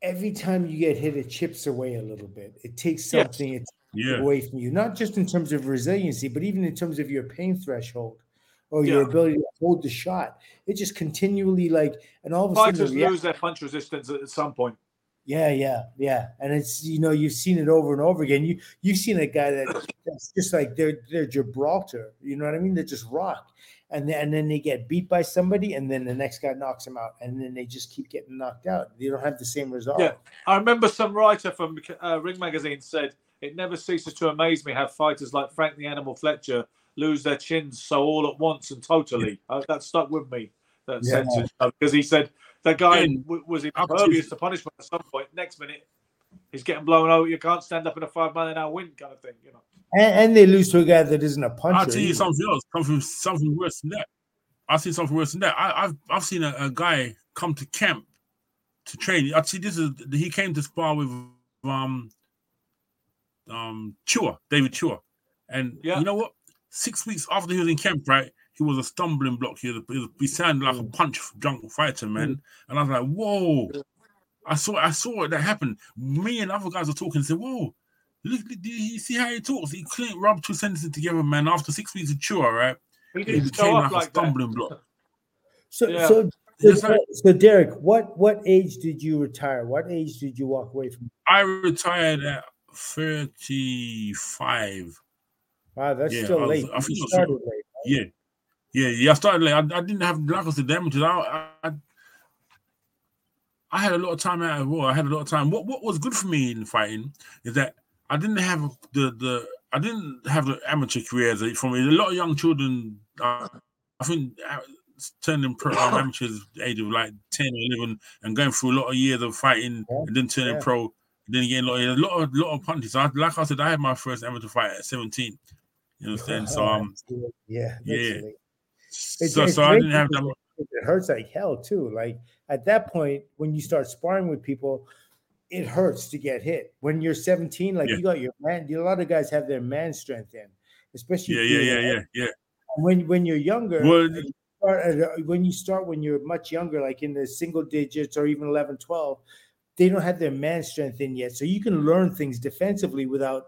[SPEAKER 2] every time you get hit, it chips away a little bit. It takes something yes. yeah. away from you, not just in terms of resiliency, but even in terms of your pain threshold or yeah. your ability to hold the shot. It just continually like, and all of a
[SPEAKER 1] Fighters
[SPEAKER 2] sudden,
[SPEAKER 1] lose their punch resistance at some point.
[SPEAKER 2] Yeah, yeah, yeah, and it's you know you've seen it over and over again. You you've seen a guy that that's just like they're they're Gibraltar. You know what I mean? They're just rock, and then, and then they get beat by somebody, and then the next guy knocks them out, and then they just keep getting knocked out. They don't have the same result.
[SPEAKER 1] Yeah, I remember some writer from uh, Ring Magazine said it never ceases to amaze me how fighters like Frank the Animal Fletcher lose their chins so all at once and totally. Uh, that stuck with me. That yeah. sentence because he said the guy w- was impervious to punishment at some point. Next minute, he's getting blown out. You can't stand up in a five mile an hour wind kind of thing, you know.
[SPEAKER 2] And, and they lose to a guy that isn't a puncher.
[SPEAKER 3] I'll tell you something else. Something something worse than that. I've seen something worse than that. I, have I've seen a, a, guy come to camp to train. I see this is he came to spar with um um Tua, David Tua. And yeah. you know what? Six weeks after he was in camp, right? He was a stumbling block. He, was, he, was, he sounded like a mm. punch drunk fighter, man. Mm. And I was like, whoa. I saw I saw it that happened. Me and other guys were talking and said, whoa, look, do you see how he talks? He couldn't rub two sentences together, man. After six weeks of Tua, right? He, he became like, like, a stumbling that. block.
[SPEAKER 2] So, yeah. so, so, so, Derek, what what age did you retire? What age did you walk away from?
[SPEAKER 3] I retired at 35.
[SPEAKER 2] Wow, that's yeah, still late. I, I you started late. Right?
[SPEAKER 3] Yeah, yeah, yeah. I started late. I, I didn't have like I said damages. I, I I had a lot of time out of war. I had a lot of time. What what was good for me in fighting is that I didn't have the the I didn't have the amateur career as from a lot of young children. Uh, I think uh, turning pro um, amateurs the age of like 10 or 11 and going through a lot of years of fighting yeah. and then turning yeah. pro, then getting a lot, a lot of lot of punches. I, like I said, I had my first amateur fight at 17. You understand? So um,
[SPEAKER 2] yeah,
[SPEAKER 3] yeah. It's, so, it's so I didn't have that.
[SPEAKER 2] It hurts like hell too. Like at that point, when you start sparring with people, it hurts to get hit. When you're 17, like yeah. you got your man. A lot of guys have their man strength in, especially.
[SPEAKER 3] Yeah, yeah, yeah, yeah, yeah.
[SPEAKER 2] When when you're younger, well, you start, when you start when you're much younger, like in the single digits or even 11, 12, they don't have their man strength in yet. So you can learn things defensively without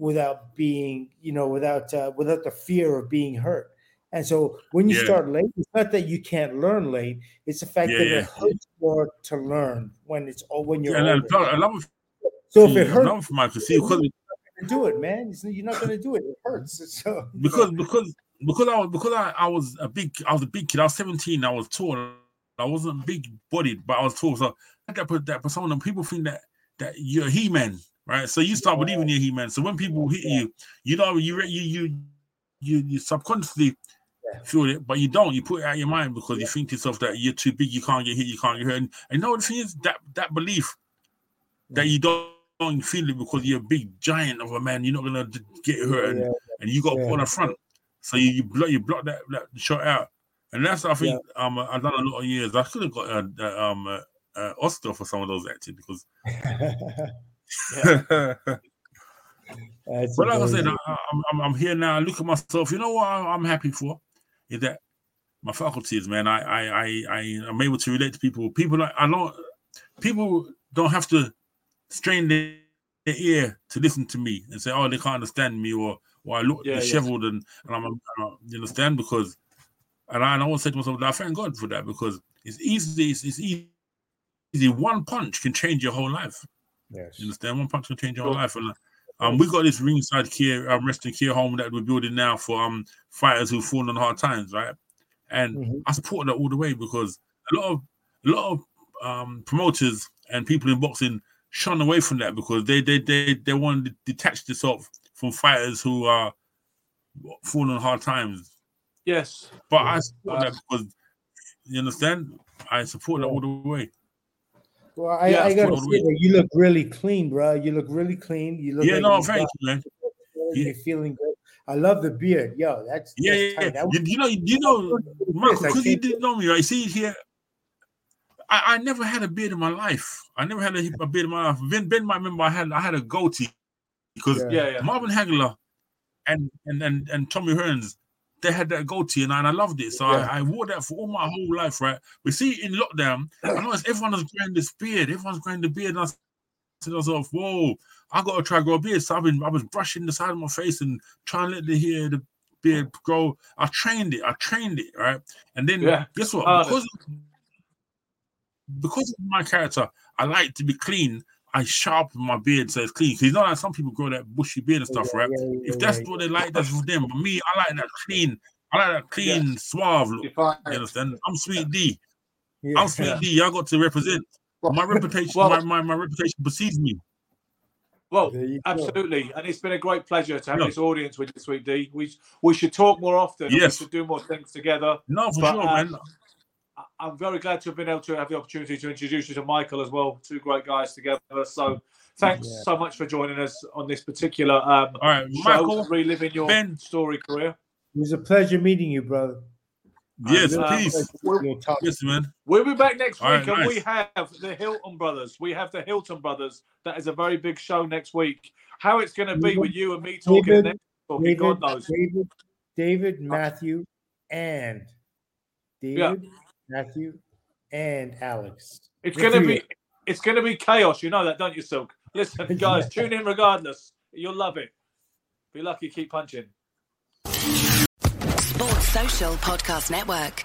[SPEAKER 2] without being, you know, without uh, without the fear of being hurt. And so when you yeah. start late, it's not that you can't learn late; it's the fact yeah, that yeah. it hurts more to learn when it's or when you're.
[SPEAKER 3] Yeah, I love
[SPEAKER 2] so if it hurts,
[SPEAKER 3] from Michael, see, because
[SPEAKER 2] do it, man. You're not going to do it. It hurts. So
[SPEAKER 3] because because because I was because I, I was a big I was a big kid. I was 17. I was tall. I wasn't big bodied, but I was tall. So I had that that persona. People think that that you're a he man right? So you start believing you're He Man. So when people hit you, you know you you you you, you subconsciously feel it, but you don't. You put it out of your mind because you think to yourself that you're too big, you can't get hit, you can't get hurt. And, and you know the thing is that that belief that you don't, don't feel it because you're a big giant of a man, you're not gonna get hurt, and, yeah. and you got to put on the front. So you you block you block that, that shot out, and that's I think yeah. um I've done a lot of years. I could have got a um a Oscar for some of those acting because but like I said, I, am I'm here now. I look at myself. You know what I'm happy for is that my faculties, man. I I I I am able to relate to people. People like I don't people don't have to strain their, their ear to listen to me and say, oh, they can't understand me or or I look yeah, disheveled and, and I'm, I'm, you understand because and I, and I always say to myself, I thank God for that because it's easy. It's, it's easy. One punch can change your whole life.
[SPEAKER 2] Yes.
[SPEAKER 3] You understand? One punch can change your life. And um, we got this ringside care, um, resting care home that we're building now for um fighters who've fallen on hard times, right? And mm-hmm. I support that all the way because a lot of a lot of um promoters and people in boxing shun away from that because they they they they want to detach themselves from fighters who are falling on hard times.
[SPEAKER 1] Yes,
[SPEAKER 3] but I support that because you understand. I support that all the way.
[SPEAKER 2] Well, I, yeah, I gotta say that you look really clean, bro. You look really clean. You look
[SPEAKER 3] yeah,
[SPEAKER 2] like
[SPEAKER 3] no, thank you, man.
[SPEAKER 2] You're feeling good. I love the beard, yo. That's
[SPEAKER 3] yeah,
[SPEAKER 2] that's
[SPEAKER 3] yeah. yeah. You, you, know, you know, Michael, because you didn't know me, right? See here, I, I never had a beard in my life. I never had a, a beard in my life. Ben, ben might remember I had I had a goatee because
[SPEAKER 1] yeah, yeah.
[SPEAKER 3] Marvin Hagler and and and and Tommy Hearns they had that goatee and I, and I loved it. So yeah. I, I, wore that for all my whole life, right? We see in lockdown, I noticed everyone was growing this beard. Everyone's growing the beard. And I said to myself, whoa, I got to try to grow a beard. So I've been, I was brushing the side of my face and trying to let the hair, the beard grow. I trained it. I trained it, right? And then yeah. guess what? Because, of, because of my character, I like to be clean. I sharpen my beard so it's clean. Because you know, like some people grow that bushy beard and stuff, yeah, right? Yeah, yeah, if that's what they like, that's for them. But me, I like that clean. I like that clean, suave look. You understand? I'm Sweet D. I'm Sweet D. I got to represent. My reputation, well, my, my, my reputation precedes me.
[SPEAKER 1] Well, absolutely, and it's been a great pleasure to have this audience with you, Sweet D. We we should talk more often.
[SPEAKER 3] Yes,
[SPEAKER 1] we should do more things together.
[SPEAKER 3] No, for but, sure, um, man.
[SPEAKER 1] I'm very glad to have been able to have the opportunity to introduce you to Michael as well. Two great guys together. So thanks yeah. so much for joining us on this particular um,
[SPEAKER 3] All right, Michael,
[SPEAKER 1] reliving your ben. story career.
[SPEAKER 2] It was a pleasure meeting you, brother.
[SPEAKER 3] Yes, um, peace. Yes, man.
[SPEAKER 1] We'll be back next week, right, and nice. we have the Hilton brothers. We have the Hilton brothers. That is a very big show next week. How it's going to be with you and me talking David, next talking, David, God knows.
[SPEAKER 2] David, David, Matthew, and David. Yeah. Matthew, and Alex.
[SPEAKER 1] It's going to be it's going to be chaos. You know that, don't you, Silk? Listen, guys, tune in regardless. You'll love it. Be lucky, keep punching.
[SPEAKER 4] Sports Social Podcast Network.